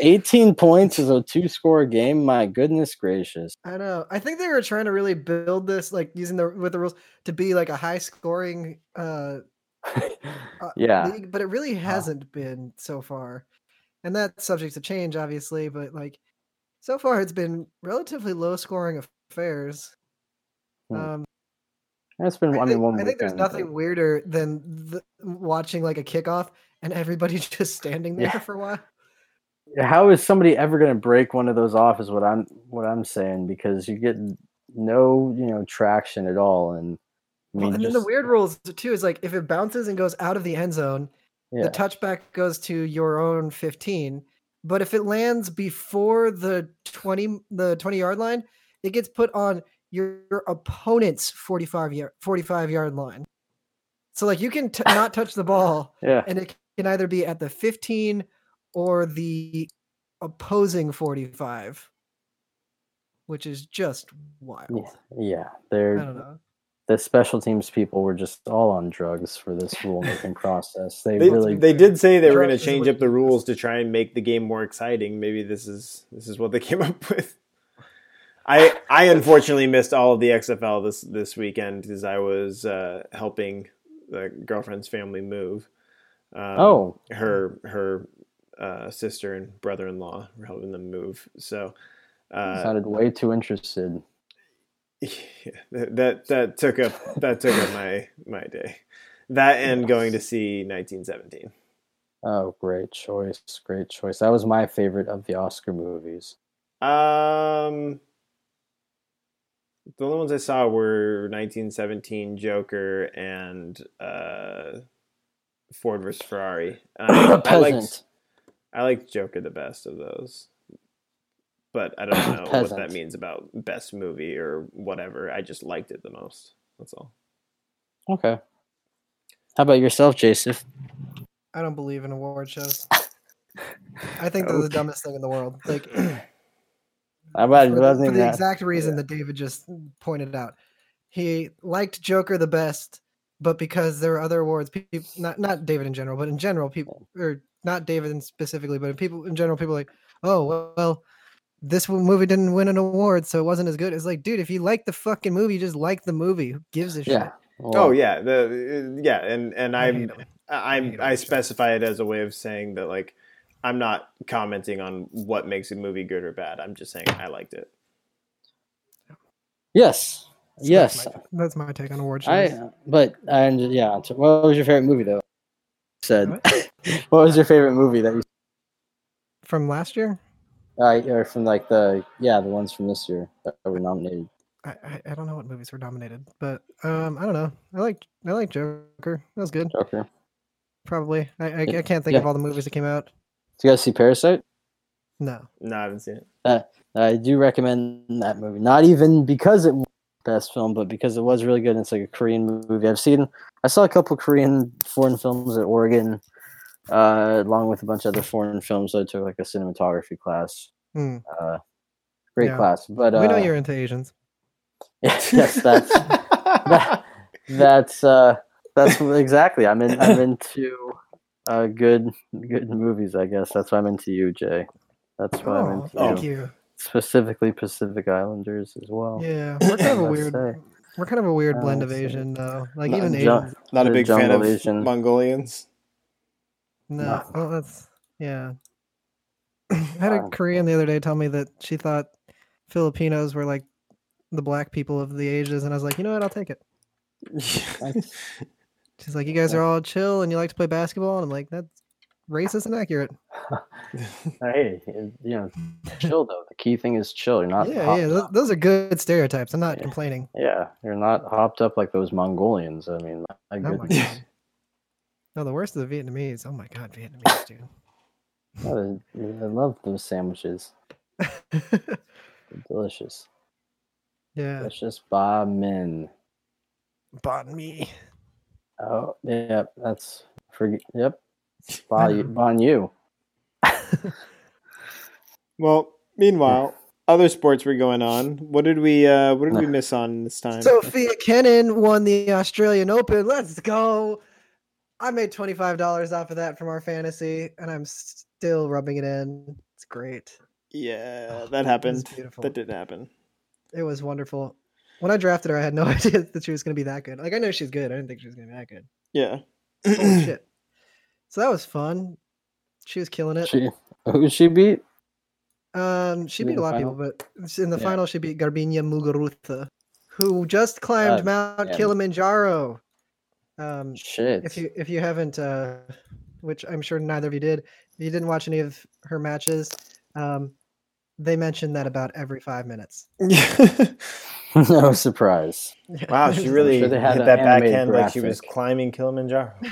18 points is a two score game. My goodness gracious. I know. I think they were trying to really build this, like using the with the rules to be like a high scoring uh (laughs) uh, Yeah. league, but it really hasn't been so far. And that's subject to change, obviously, but like so far it's been relatively low scoring affairs. Hmm. Um, It's been, I, I, mean, think, one I think there's nothing weirder than the, watching like a kickoff and everybody (laughs) just standing there Yeah. for a while. How is somebody ever going to break one of those off is what i'm what i'm saying because you get no you know traction at all and I Well, mean, and then the just- weird rules too is like if it bounces and goes out of the end zone, yeah. the touchback goes to your own 15. But if it lands before the 20 the 20 yard line, it gets put on your, your opponent's 45 yard 45 yard line. So like you can t- not touch the ball (laughs) yeah. and it can either be at the 15 or the opposing 45 which is just wild. Yeah, yeah, they're don't know. the special teams people were just all on drugs for this rulemaking process. They, They, really, they did say they were going to change up the rules to try and make the game more exciting. Maybe this is this is what they (laughs) came up with. I I unfortunately missed all of the XFL this this weekend because I was uh, helping the girlfriend's family move. Um, oh, her her uh, sister and brother in law were helping them move. So uh, sounded way too interested. (laughs) yeah, that that that took up that took up my my day. That and going to see 1917. Oh, great choice, great choice. That was my favorite of the Oscar movies. Um, the only ones I saw were 1917, Joker, and uh, Ford versus Ferrari. And I, I liked Peasant. I like Joker the best of those, but I don't (coughs) know what that means about best movie or whatever. I just liked it the most. That's all. Okay. How about yourself, Joseph? I don't believe in award shows. (laughs) I think they're the dumbest thing in the world. Like (clears throat) (clears throat) How about for the, for the that- exact reason that David just pointed out. He liked Joker the best, but because there are other awards, people not not David in general, but in general, people or not David specifically, but people in general, people are like, oh well, well, this movie didn't win an award, so it wasn't as good. It's like, dude, if you like the fucking movie, just like the movie. Who gives a Yeah. shit? Oh yeah, the uh, yeah, and and I hate I'm 'em. I hate I specify it as a way of saying that like I'm not commenting on what makes a movie good or bad. I'm just saying I liked it. Yes. So yes. that's my, that's my take on award shows. I. But and yeah. What was your favorite movie though? Said. What? (laughs) (laughs) what was your favorite movie that you? From last year, Uh, or from like the yeah the ones from this year that were nominated. I, I, I don't know what movies were nominated, but um, I don't know. I like I like Joker. That was good. Joker. Probably. I I, I can't think yeah. of all the movies that came out. Did you guys see Parasite? No. No, I haven't seen it. I do recommend that movie. Not even because it was best film, but because it was really good. And it's like a Korean movie. I've seen. I saw a couple Korean foreign films at Oregon, uh, along with a bunch of other foreign films. I took like a cinematography class. Hmm. Uh, great Yeah. class. But uh, we know you're into Asians. (laughs) yes, that's that, that's uh, that's exactly. I'm in. I'm (laughs) into uh, good good movies. I guess that's why I'm into you, Jay. That's why I'm Oh, into thank you. you. Specifically, Pacific Islanders as well. Yeah, we're kind of a weird. say. We're kind of a weird blend of Asian though. Like Not even ju- Not a big fan of Asian. Mongolians. No, well, that's yeah. (clears throat) I had a. Korean the other day tell me that she thought Filipinos were like the black people of the ages, and I was like, you know what, I'll take it. (laughs) She's like, you guys are all chill and you like to play basketball, and I'm like, that's racist and accurate. (laughs) Hey, you know, chill though. The key thing is chill. You're not. yeah, yeah, those, those are good stereotypes. I'm not Yeah. complaining. yeah, you're not hopped up like those Mongolians. I mean, my Oh my goodness. No, the worst of the Vietnamese. Oh my god, Vietnamese, dude. Oh, I I love those sandwiches. (laughs) Delicious. yeah, Delicious banh mi. bought me. Oh, yeah, that's for yep. (laughs) Ba you, bon you. well, meanwhile, other sports were going on. What did we uh what did we (laughs) miss on this time? Sofia Kenin won the Australian Open. Let's go. I made $25 off of that from our fantasy, and I'm still rubbing it in. It's great. yeah, Oh, that It happened. beautiful. That didn't happen. It was wonderful. When I drafted her, I had no (laughs) idea that she was going to be that good. Like, I know she's good. I didn't think she was going to be that good. Yeah. Holy (clears throat) shit. So that was fun. She was killing it. She who she beat? Um, she In beat a the lot of people, but in the Yeah. final, she beat Garbiñe Muguruza, who just climbed Uh, Mount yeah. Kilimanjaro. Um, Shit. if you if you haven't, uh, which I'm sure neither of you did, if you didn't watch any of her matches, um, they mentioned that about every five minutes. (laughs) no surprise. Wow, (laughs) she really sure had hit that animated backhand like she was climbing Kilimanjaro. (laughs)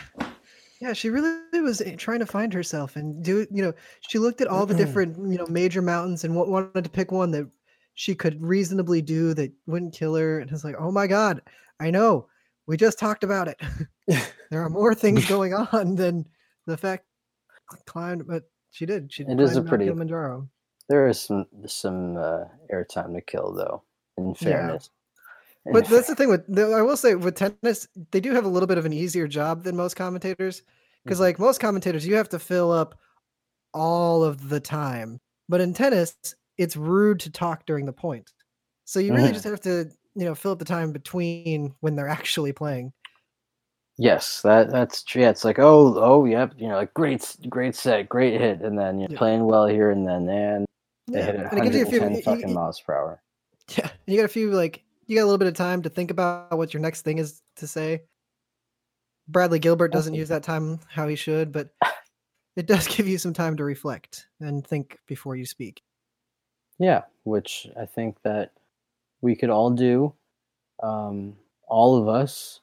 Yeah, she really was eh, trying to find herself and do you know, she looked at all the different, you know, major mountains and wanted to pick one that she could reasonably do that wouldn't kill her and it's like, "Oh my god, I know. We just talked about it. (laughs) there are more things (laughs) going on than the fact climbed but she did. She It is a pretty- Kilimanjaro. There is some some uh, airtime to kill, though. In Yeah. fairness, In But that's (laughs) the thing with I will say with tennis, they do have a little bit of an easier job than most commentators because Mhm. like most commentators, you have to fill up all of the time. But in tennis, it's rude to talk during the point, so you really Mhm. just have to you know fill up the time between when they're actually playing. yes, that that's true. Yeah, it's like oh oh yep, you know, like great great set, great hit, and then you're Yeah. playing well here, and then and they Yeah, hit it and it gives you a few. 110 you- you- fucking you- miles per hour. Yeah, and you got a few like you got a little bit of time to think about what your next thing is to say. Bradley Gilbert doesn't use that time how he should, but it does (laughs) give you some time to reflect and think before you speak. Yeah, which I think that we could all do. Um, all of us,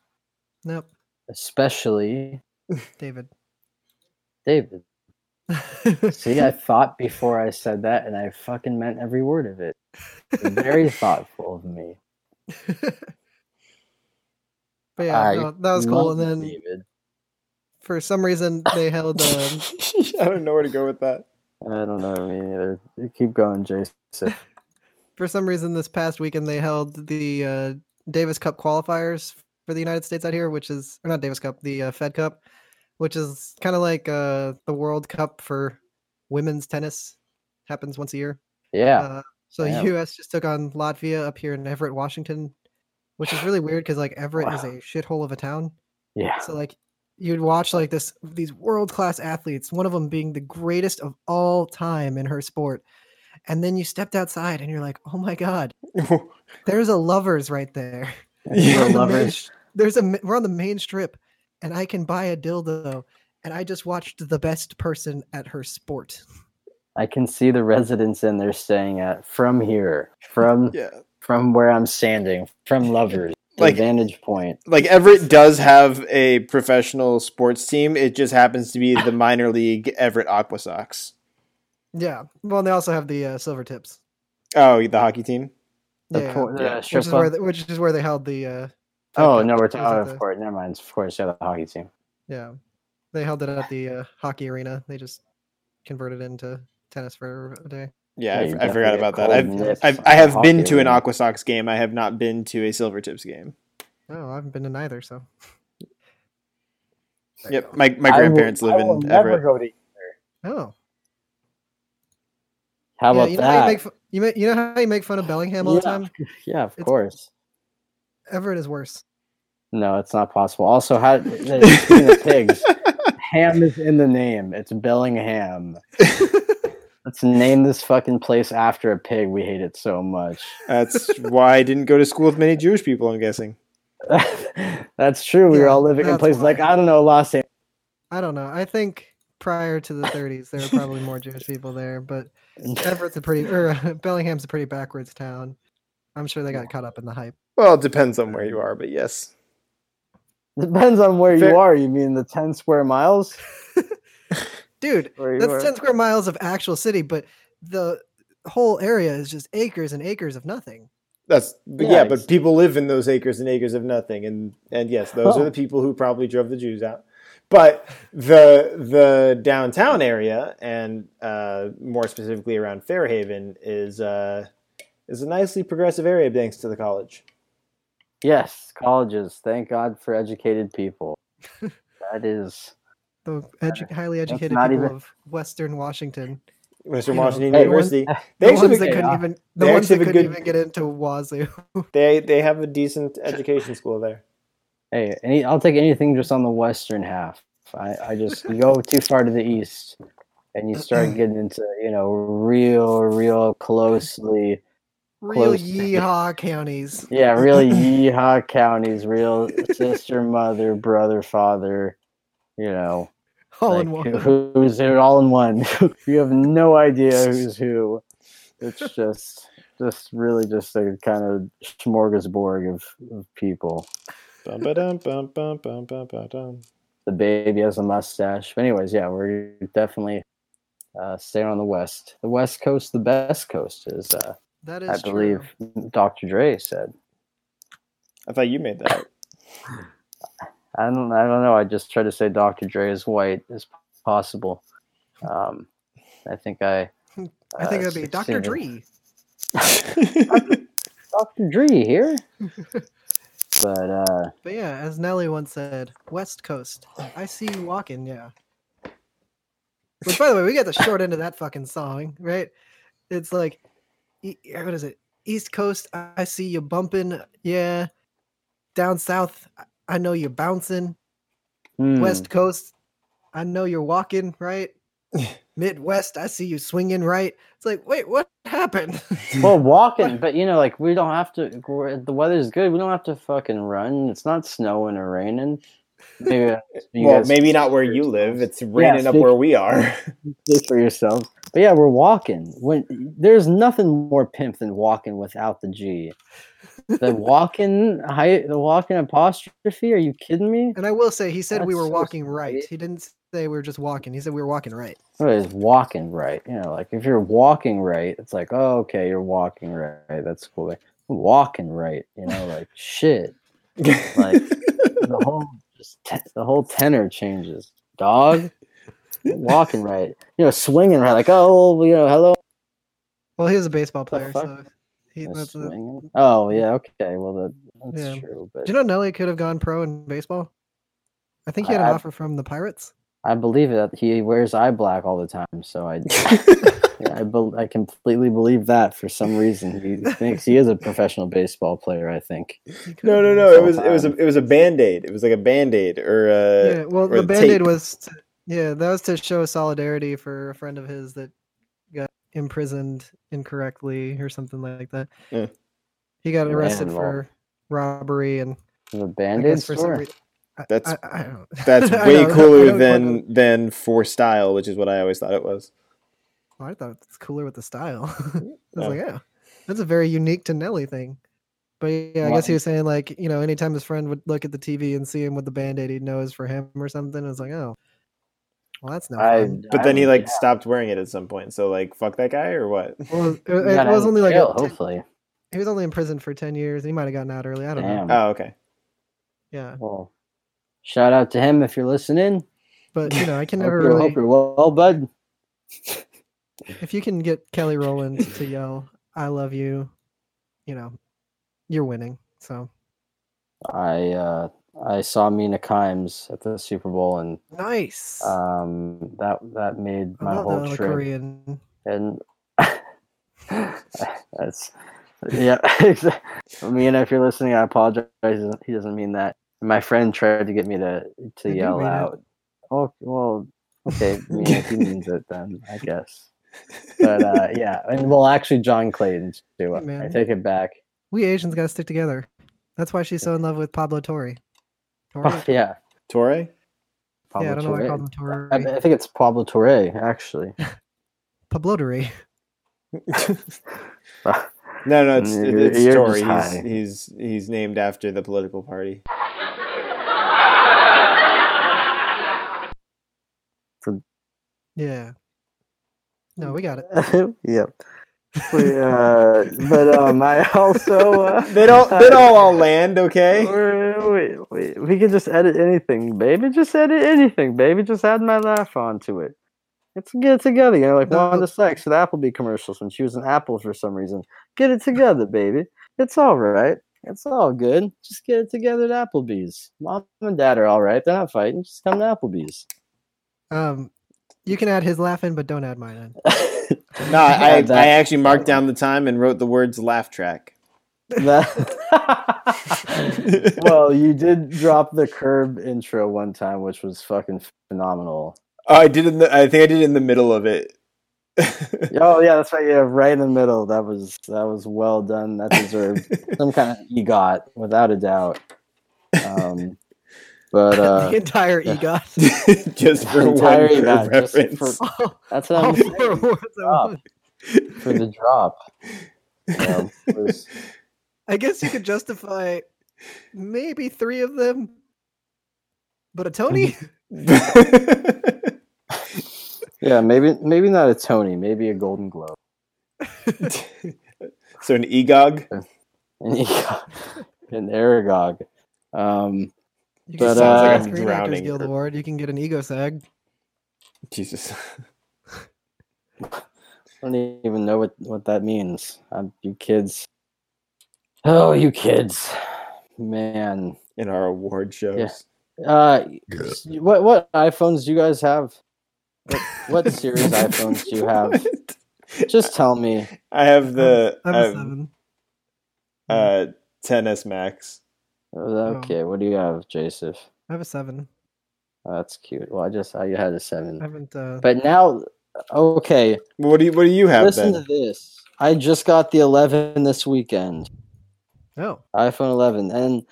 Nope, especially (laughs) David. David. (laughs) See, I thought before I said that, and I fucking meant every word of it. Very (laughs) thoughtful of me. but yeah, no, that was cool. And then David. for some reason they held um, I don't know where to go with that. I don't know me either. You Keep going, Jason. For some reason this past weekend they held the uh, Davis Cup qualifiers for the United States out here, which is or not Davis Cup, the uh, Fed Cup, which is kind of like uh, the World Cup for women's tennis. Happens once a year. Yeah, Uh, so damn. U.S. just took on Latvia up here in Everett, Washington, which is really weird because like Everett is a shithole of a town. yeah. So like you'd watch like this these world class athletes, one of them being the greatest of all time in her sport, and then you stepped outside and you're like, oh my god, (laughs) there's a lovers right there. (laughs) (laughs) Yeah. The lovers. sh- there's a we're on the main strip, and I can buy a dildo, and I just watched the best person at her sport. I can see the residents in they're staying at from here, from yeah. from where I'm standing, from lovers. Like- vantage point. Like Everett does have a professional sports team. It just happens to be the minor league Everett AquaSox. Yeah. Well, and they also have the uh, Silvertips. Oh, the hockey team. The yeah, po- the yeah. which is where they, which is where they held the. Uh, Oh no, we're It talking. at of the- course, never mind. Of course, yeah, the hockey team. Yeah, they held it at the uh, hockey arena. They just converted it into tennis for a day. Yeah, Yeah, I, I forgot about that. I've, I've I have been to an. AquaSox game. I have not been to a Silvertips game. Oh, I haven't been to neither. So. Yep, my, my I will- grandparents live I will in never Everett. go to- Oh. How yeah, about you know how you that? make fu- you, ma- you know how you make fun of Bellingham all the time. (laughs) yeah, of it's- course. Everett is worse. No, it's not possible. Also, how (laughs) the, pigs, ham is in the name. It's Bellingham. (laughs) Let's name this fucking place after a pig. We hate it so much. That's why I didn't go to school with many Jewish people. I'm guessing. That's true. We were all living in that's places like. I don't know Los Angeles. I don't know. I think prior to the 30s, there were probably more Jewish people there, but Everett's a pretty or uh, (laughs) Bellingham's a pretty backwards town. I'm sure they got caught up in the hype. Well, it depends on where you are, but yes. Depends on where Fair- you are. You mean the ten square miles? (laughs) Dude, that's are? 10 square miles of actual city, but the whole area is just acres and acres of nothing. That's but Yeah, yeah, but people live in those acres and acres of nothing, and and yes, those Oh. are the people who probably drove the Jews out. But the the downtown area, and uh, more specifically around Fairhaven, is uh, is a nicely progressive area thanks to the college. Yes, colleges. Thank God for educated people. (laughs) that is. The edu- highly educated people even- of Western Washington. Western You Washington hey, University. The They ones that couldn't yeah. even the ones that actually have a couldn't good- even get into Wazoo. they they have a decent education school there. Hey, any, I'll take anything just on the western half. I, I just you go too far to the east, and you start (clears throat) getting into you know real, real closely, Real Close. yeehaw counties. yeah, really (laughs) yeehaw counties, real sister, mother, brother, father. You know, All in one. who- who's it all in one? (laughs) you have no idea who's who. It's (laughs) just just really just a kind of smorgasbord of, of people. The baby has a mustache. But anyways, yeah, we're definitely uh, staying on the west. The west coast, the best coast, is uh, That is I believe true. Dr. Dre said. I thought you made that. I don't, I don't know. I just try to say Dr. Dre as white as possible. Um, I think I. (laughs) I think uh, that'd be Dr. succeeded. Dre. (laughs) Dr. Dre here. (laughs) but uh, But yeah, as Nelly once said, West Coast. I see you walking, yeah. Which, by the way, we got the short end of that fucking song, right? It's like, e- what is it? East Coast, I see you bumping, yeah. Down South, I- I know you're bouncing. hmm, West Coast, I know you're walking, right? (laughs) Midwest, I see you swinging, right? It's like, wait, what happened? (laughs) well, walking, but you know, like we don't have to. we're- The weather's good. We don't have to fucking run. It's not snowing or raining. Maybe (laughs) you well, guys maybe not where you live. It's raining up speak- where we are. (laughs) Speak for yourself. But yeah, we're walking. When there's nothing more pimp than walking without the G. The walking height, the walking apostrophe. Are you kidding me? and I will say, he said we That's were so walking right. He didn't say we were just walking. He said we were walking right. What is walking right? You know, like if you're walking right, it's like, oh, okay, you're walking right. That's cool. Like, walking right, you know, like (laughs) shit. Like (laughs) the whole just the whole tenor changes. Dog, walking right, you know, swinging right. Like, oh, you know, hello. Well, he was a baseball player, so he, that's the. Oh yeah, okay. Well, that, that's Yeah. true. But Do you know Nelly could have gone pro in baseball? I think he had an I- offer from the Pirates. I believe that he wears eye black all the time. So I, (laughs) yeah, I, bel I completely believe that for some reason. He thinks he is a professional baseball player. I think. No, no, no. It all was it was a it was a band aid. It was like a band aid or uh Yeah, well, or the band aid was, to, yeah, that was to show solidarity for a friend of his that got imprisoned incorrectly or something like that. He got arrested for robbery and The I band for some store. reason. I- That's- I, I don't, (laughs) That's way don't- cooler know. than than for style, which is what I always thought it was. Oh, I thought it's cooler with the style. (laughs) I was like, yeah, that's a very unique to Nelly thing. But yeah, I guess he was saying like, you know, anytime his friend would look at the TV and see him with the band-aid, he'd know it's for him or something. It was like, oh, well, that's no I, fun. But then he like yeah, stopped wearing it at some point. So like, fuck that guy or what? (laughs) Well, it, he it was only like jail, 10 hopefully. he was only in prison for ten years. and He might have gotten out early. I don't know. Oh, okay. Yeah, Well, shout out to him if you're listening. but you know, I can (laughs) never you're, really. hope you're well, bud. (laughs) If you can get Kelly Rowland to yell "I love you," you know, you're winning. So I uh, I saw Mina Kimes at the Super Bowl, and nice. um, that that made my whole trip. Korean. and (laughs) that's yeah. (laughs) exa- Mina, if you're listening, I apologize. He doesn't- mean that. My friend tried to get me to to I yell mean it. out. Oh well, okay. Mina, if he (laughs) means it, then I guess. But uh, yeah, and well, actually, John Clayton too. Hey, I take it back. We Asians gotta stick together. That's why she's so in love with Pablo Torre. (laughs) Torre? Yeah, Torre? Pablo yeah, I don't know why I called him Torre. I, I think it's Pablo Torre, actually. (laughs) Pablo Torre. (laughs) No, no, it's You're- it's you're Tory. He's, he's he's named after the political party. Yeah. No, we got it. yep. We, uh, but um, I also uh, (laughs) They don't they don't all land, okay? (laughs) we, we, we can just edit anything, baby. Just edit anything, baby. Just add my laugh onto it. Let's get it together. You know, like No. Wanda Sykes with Applebee commercials when she was an Apple for some reason. Get it together, baby. It's all right. It's all good. Just get it together at Applebee's. Mom and dad are all right. They're not fighting. Just come to Applebee's. Um, you can add his laugh in, but don't add mine in. (laughs) No, I, I, I actually marked down the time and wrote the words laugh track. (laughs) Well, you did drop the curb intro one time, which was fucking phenomenal. Oh, I did in the I think I did in the middle of it. (laughs) Oh yeah, that's right. Yeah, right in the middle. That was that was well done. That deserved some kind of egot, without a doubt. Um, but (laughs) uh, the entire yeah. EGOT. (laughs) just for Entire one EGOT, just for- all (laughs) that's what I'm saying four words at for the drop. You was- I guess you could justify maybe three of them, but a Tony. yeah, maybe maybe not a Tony, maybe a Golden Globe. so an EGOG. an EGOG, an Aragog. Um, You But, can sounds like uh, a Screen Actors Guild her. Award. You can get an ego sag. Jesus. (laughs) I don't even know what what that means. Um, you kids. Oh, you kids, man. In our award shows. Uh, s- what what iPhones do you guys have? What, what (laughs) series iPhones do you (laughs) have? Just tell me. I have the I have I a have, seven. uh 10s Max. Okay, what do you have, Joseph? I have a seven. Oh, that's cute. Well, I just I had a seven, I haven't. Uh, but now, okay. What do you What do you have Listen then? to this. I just got the 11 this weekend. oh, iPhone 11 and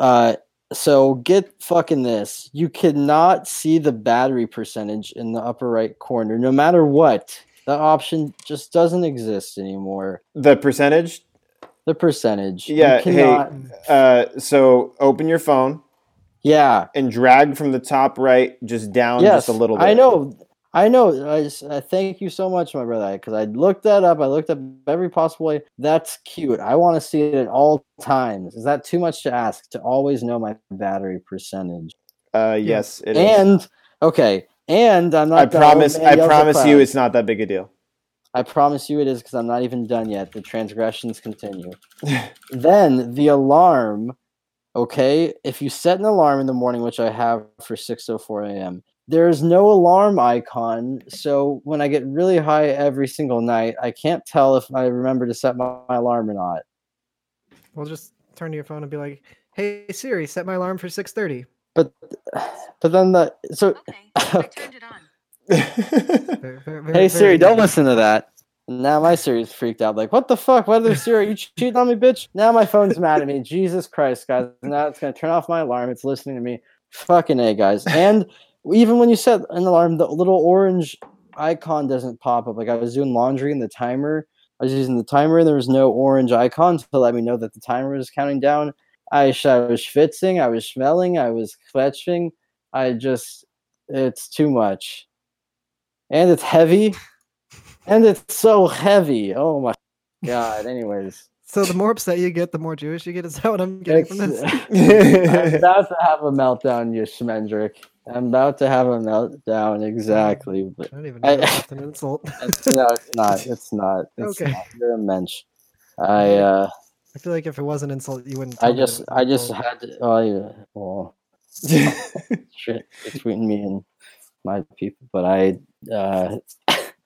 uh so get fucking this you cannot see the battery percentage in the upper right corner no matter what The option just doesn't exist anymore The percentage. The percentage. You Yeah, hey, Uh, so open your phone. Yeah. And drag from the top right just down yes just a little bit. i know. I know. I, just, I thank you so much my brother because i looked that up. I looked up every possible way. That's cute. I want to see it at all times. Is that too much to ask? To always know my battery percentage. Uh, yes, it is. and okay, and I'm not. I promise. I promise you, it's not that big a deal. I promise you, it is because I'm not even done yet. The transgressions continue. (laughs) then the alarm. Okay, if you set an alarm in the morning, which I have for 6:04 a.m., there is no alarm icon. So when I get really high every single night, I can't tell if I remember to set my, my alarm or not. well, just turn to your phone and be like, "Hey Siri, set my alarm for 6:30." But but then the so Okay, I turned it on. Very- very- Hey Siri, good. don't listen to that. Now my Siri's freaked out. Like, what the fuck? What the Siri? You cheating on me, bitch? Now my phone's mad at me. Jesus Christ, guys! Now it's gonna turn off my alarm. It's listening to me. Fucking a, guys. And even when you set an alarm, the little orange icon doesn't pop up. Like I was doing laundry and the timer. I was using the timer. and There was no orange icon to let me know that the timer was counting down. I, I was schwitzing. I was smelling. I was kvetching. I just, it's too much and it's heavy and it's so heavy oh my god anyways So the more upset you get, the more Jewish you get. Is that what I'm getting from this? (laughs) i'm about to have a meltdown you schmendrick i'm about to have a meltdown exactly but I don't even know I- that's an (laughs) insult. it's, no it's not it's not (laughs) it's Okay. not. you're a mensch i uh I feel like if it was an insult, you wouldn't. i tell me that just i just had to oh yeah well shit between me and my people but i uh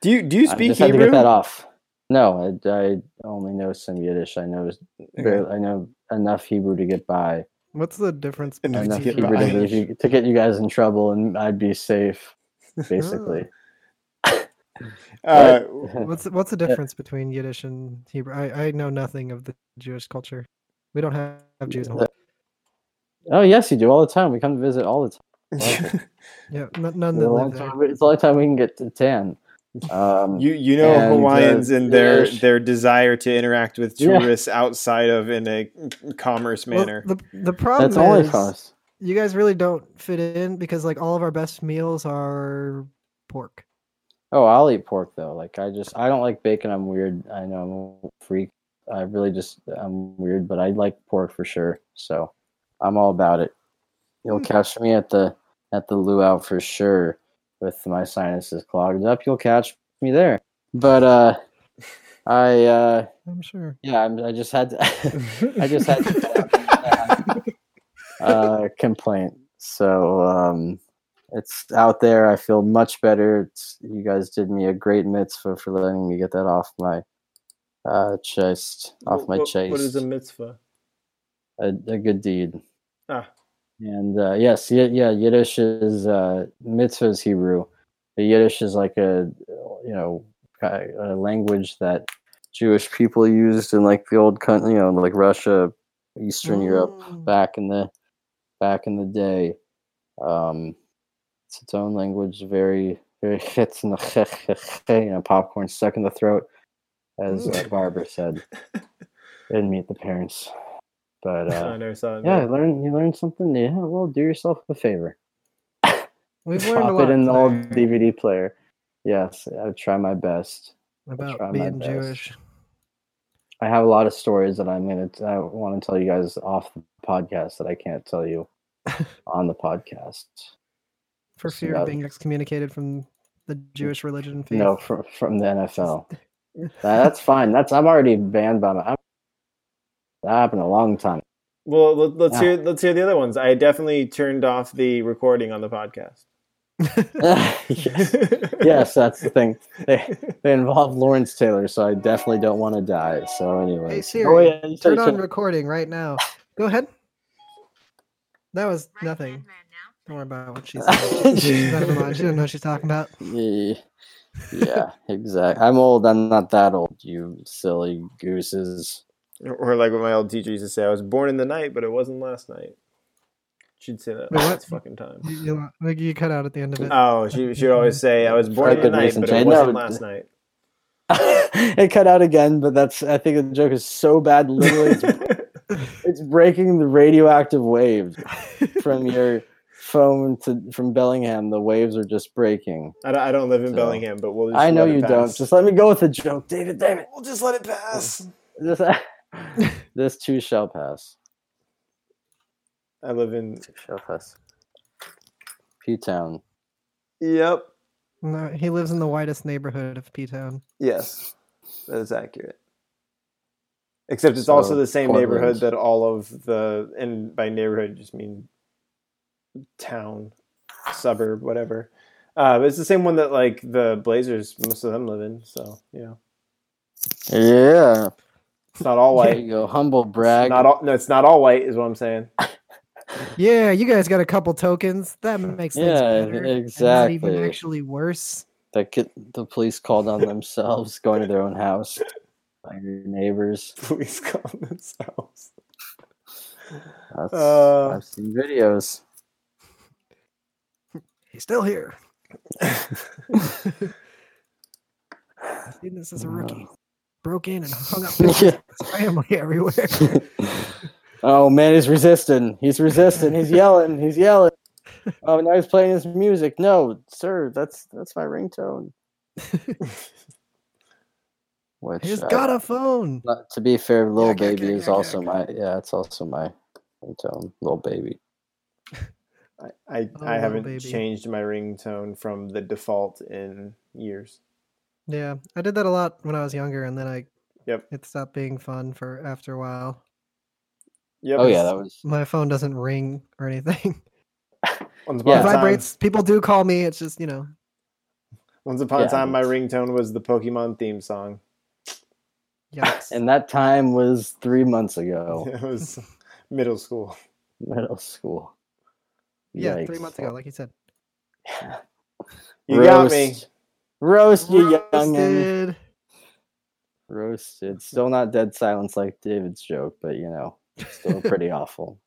do you Do you (laughs) I speak just had to get that off. No, I, I only know some Yiddish. I know barely, I know enough Hebrew to get by. What's the difference Enough between Enough to get Hebrew by. to, leave you, to get you guys in trouble, and I'd be safe, (laughs) basically. (laughs) Uh, What's the- what's the difference between Yiddish and Hebrew? I, I know nothing of the Jewish culture. We don't have, have Jews. oh yes, you do all the time. We come to visit all the time. (laughs) Yeah, n- none It's that the only live there. time, it's the only time we can get to tan. Um, you you know And, uh, Hawaiians and their Yiddish. their desire to interact with Yeah. tourists outside of in a commerce Well, manner. the the problem that's only is from us. you guys really don't fit in because like all of our best meals are pork. Oh, I'll eat pork though. Like I just I don't like bacon. I'm weird. I know I'm a freak. I really just I'm weird, but I like pork for sure. So I'm all about it. You'll Hmm. catch me at the at the luau for sure with my sinuses clogged up. You'll catch me there. But uh (laughs) I uh I'm sure. yeah, I'm, I just had to (laughs) I just had to (laughs) uh complaint. So um it's out there. I feel much better. It's, you guys did me a great mitzvah for letting me get that off my uh, chest, off my chest. What is a mitzvah? a, a good deed. And uh, yes, yeah, yeah, Yiddish is uh, mitzvah is Hebrew. The Yiddish is like a you know a language that Jewish people used in like the old country, you know, like Russia, Eastern Europe Mm. back in the back in the day. Um, it's its own language, very very (laughs) hits in the (laughs) you know popcorn stuck in the throat. as uh, Barbara said. and meet the parents. But (laughs) I uh, never saw it. yeah, you learn you learn something. Yeah, well, do yourself a favor. (laughs) We've learned a Pop lot it in the old DVD player. Yes, I try my best. try about my being best. Jewish. I have a lot of stories that I'm gonna. T- I want to tell you guys off the podcast that I can't tell you (laughs) on the podcast. For Just fear about- of being excommunicated from the Jewish religion. faith. No, from from the NFL. That's fine. That's I'm already banned by my. I'm, that happened a long time. Well, let, let's Ah. hear let's hear the other ones. I definitely turned off the recording on the podcast. yes. (laughs) yes, that's the thing. They they involve Lawrence Taylor, so I definitely don't want to die. So anyway, Hey oh, Siri, yeah, you turn said- on recording right now. Go ahead. That was nothing. Don't worry about what she said. (laughs) She doesn't know what she's talking about. Yeah, yeah, exactly. I'm old. I'm not that old. You silly gooses. Or like what my old teacher used to say, I was born in the night, but it wasn't last night. She'd say that Wait, all what? fucking time. You, you, like, you cut out at the end of it. Oh, she she'd always say, I was born in the night, reason, but Jay. it wasn't but- last night. (laughs) it cut out again, but that's. I think the joke is so bad. Literally, it's, (laughs) it's breaking the radioactive waves from your phone to from Bellingham. The waves are just breaking. I, don't, I don't live in So- Bellingham, but we'll just I know let it you don't. Just let me go with the joke, David. David. we'll just let it pass. This, (laughs) (laughs) this too shall pass. I live in. Shall pass. P Town. Yep. No, he lives in the whitest neighborhood of P Town. Yes, that is accurate. Except it's also the same Portland. neighborhood that all of the, and by neighborhood, just mean town, suburb, whatever. Uh, but it's the same one that like the Blazers, most of them live in. So you know, Yeah. It's not all There white. you go. Humble brag. Not all. No, it's not all white, is what I'm saying. (laughs) Yeah, you guys got a couple tokens. That makes things Yeah, better. and Not exactly. even actually worse. that get the police called on themselves going to their own house by your neighbors. (laughs) Police call themselves. That's, Uh. I've seen videos. He's still here. (laughs) This is a rookie. Broke in and hung up (laughs) pictures Yeah. his family (laughs) everywhere. (laughs) oh man, he's resisting. He's resisting. He's yelling. He's yelling. Oh, now he's playing his music. No, sir, that's that's my ringtone. Which He's uh, got a phone. not- to be fair, little Yak, yak, baby yak, is yak, also yak. my yeah, it's also my ringtone. Little baby. I I, Oh, I haven't baby. changed my ringtone from the default in years. Yeah, I did that a lot when I was younger, and then I Yep. it stopped being fun for after a while. Yep. Oh yeah, that was My phone doesn't ring or anything. (laughs) Once upon it time, vibrates. People do call me. It's just you know. once upon Yeah, a time, my it's- ringtone was the Pokemon theme song. Yes. and that time was three months ago, (laughs) It was (laughs) middle school. middle school. yeah, three months ago, like you said. You got me. Roast you youngin. Roasted. Roasted. Still not dead silence like David's joke, but you know, still (laughs) pretty awful.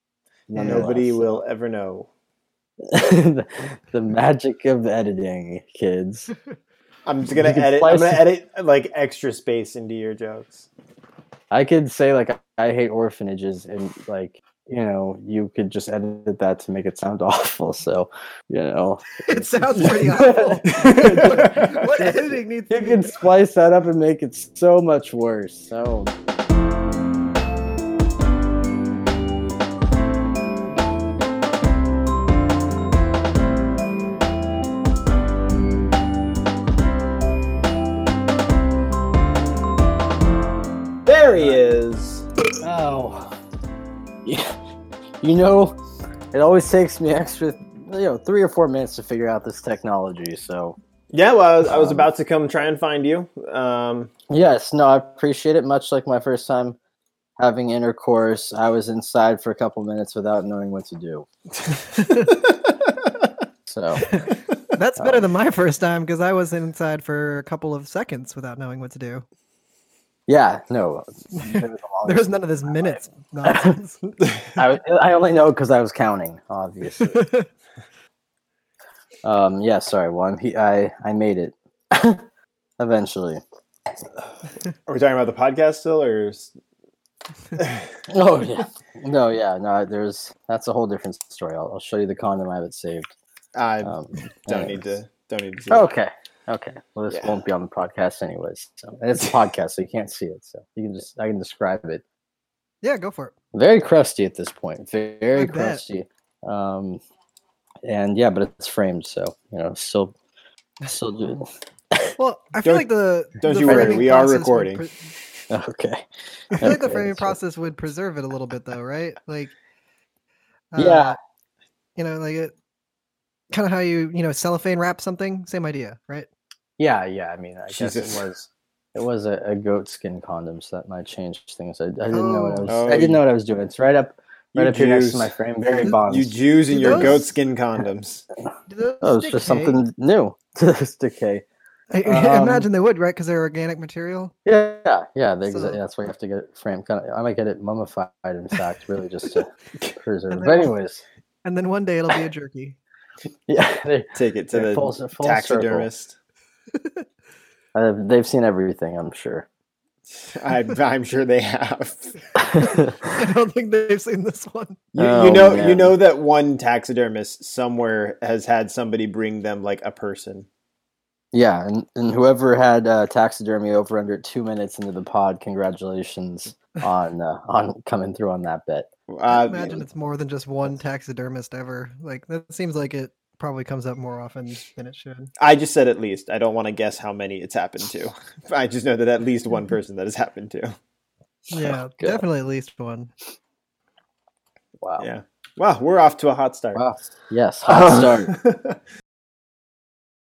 Nobody will ever know. the, (laughs) the magic of editing, kids. (laughs) I'm just gonna edit. I'm gonna edit like extra space into your jokes. I could say like I hate orphanages, and like you know, you could just edit that to make it sound (laughs) awful. So you know, (laughs) It sounds (laughs) pretty awful. what, what editing needs you to can splice that up and make it so much worse. So You know, it always takes me extra, you know, three or four minutes to figure out this technology. So, Yeah, well, I was, I was Um, about to come try and find you. Um, yes, no, I appreciate it. Much like my first time having intercourse, I was inside for a couple minutes without knowing what to do. (laughs) So, That's better than my first time because I was inside for a couple of seconds without knowing what to do. Yeah, no. it was (laughs) There was none of this minutes nonsense. (laughs) I, I only know because I was counting, obviously. (laughs) Um, yeah, sorry. Well, I'm, he- I I made it eventually. Are we talking about the podcast still, or? s- Oh yeah, no, yeah, no. There's that's a whole different story. I'll, I'll show you the condom. I have it saved. I Um, don't anyways. need to. Don't need to. See Okay, okay. Well, this Yeah. won't be on the podcast anyways. So and it's a podcast, so you can't see it. So you can just I can describe it. Yeah, go for it. Very crusty at this point. Very I bet. crusty. Um, and yeah, but it's framed, so you know, still, still do. Well, I feel like the don't the you worry, we are recording. pre- (laughs) Okay. (laughs) I feel like the framing process would preserve it a little bit, though, right? Like, Yeah. uh, you know, like it, kind of how you you know cellophane wrap something. Same idea, right? Yeah, yeah. I mean, I guess it was it was a, a goat skin condom, so that might change things. I, I didn't know what I was. Oh. I didn't know what I was doing. It's right up, right up here next to my frame. Very You- bonds. You Jews and Do your those- goat skin condoms. (laughs) Oh, it's just decay? something new (laughs) to this decay. I, I Um, imagine they would, right? Because they're organic material. Yeah, yeah. They, So- that's why you have to get it framed. Kind of, I might get it mummified. In fact, really, just to (laughs) preserve. And But anyways, And then one day it'll be a jerky. yeah, they, Take it to the full- full circle. Taxidermist. (laughs) uh, they've seen everything. I'm sure. (laughs) I, I'm sure they have. (laughs) I don't think they've seen this one. You, you Oh, know, you know that one taxidermist somewhere has had somebody bring them like a person. Yeah, and, and whoever had uh, taxidermy over under two minutes into the pod, congratulations on uh, on coming through on that bit. I Uh, imagine it's more than just one taxidermist ever. Like that seems like it probably comes up more often than it should. I just said at least. I don't want to guess how many it's happened to. (laughs) (laughs) I just know that at least one person that has happened to. Yeah, (laughs) oh, Good. definitely at least one. Wow. Yeah. Wow, we're off to a hot start. Wow. Yes, hot start.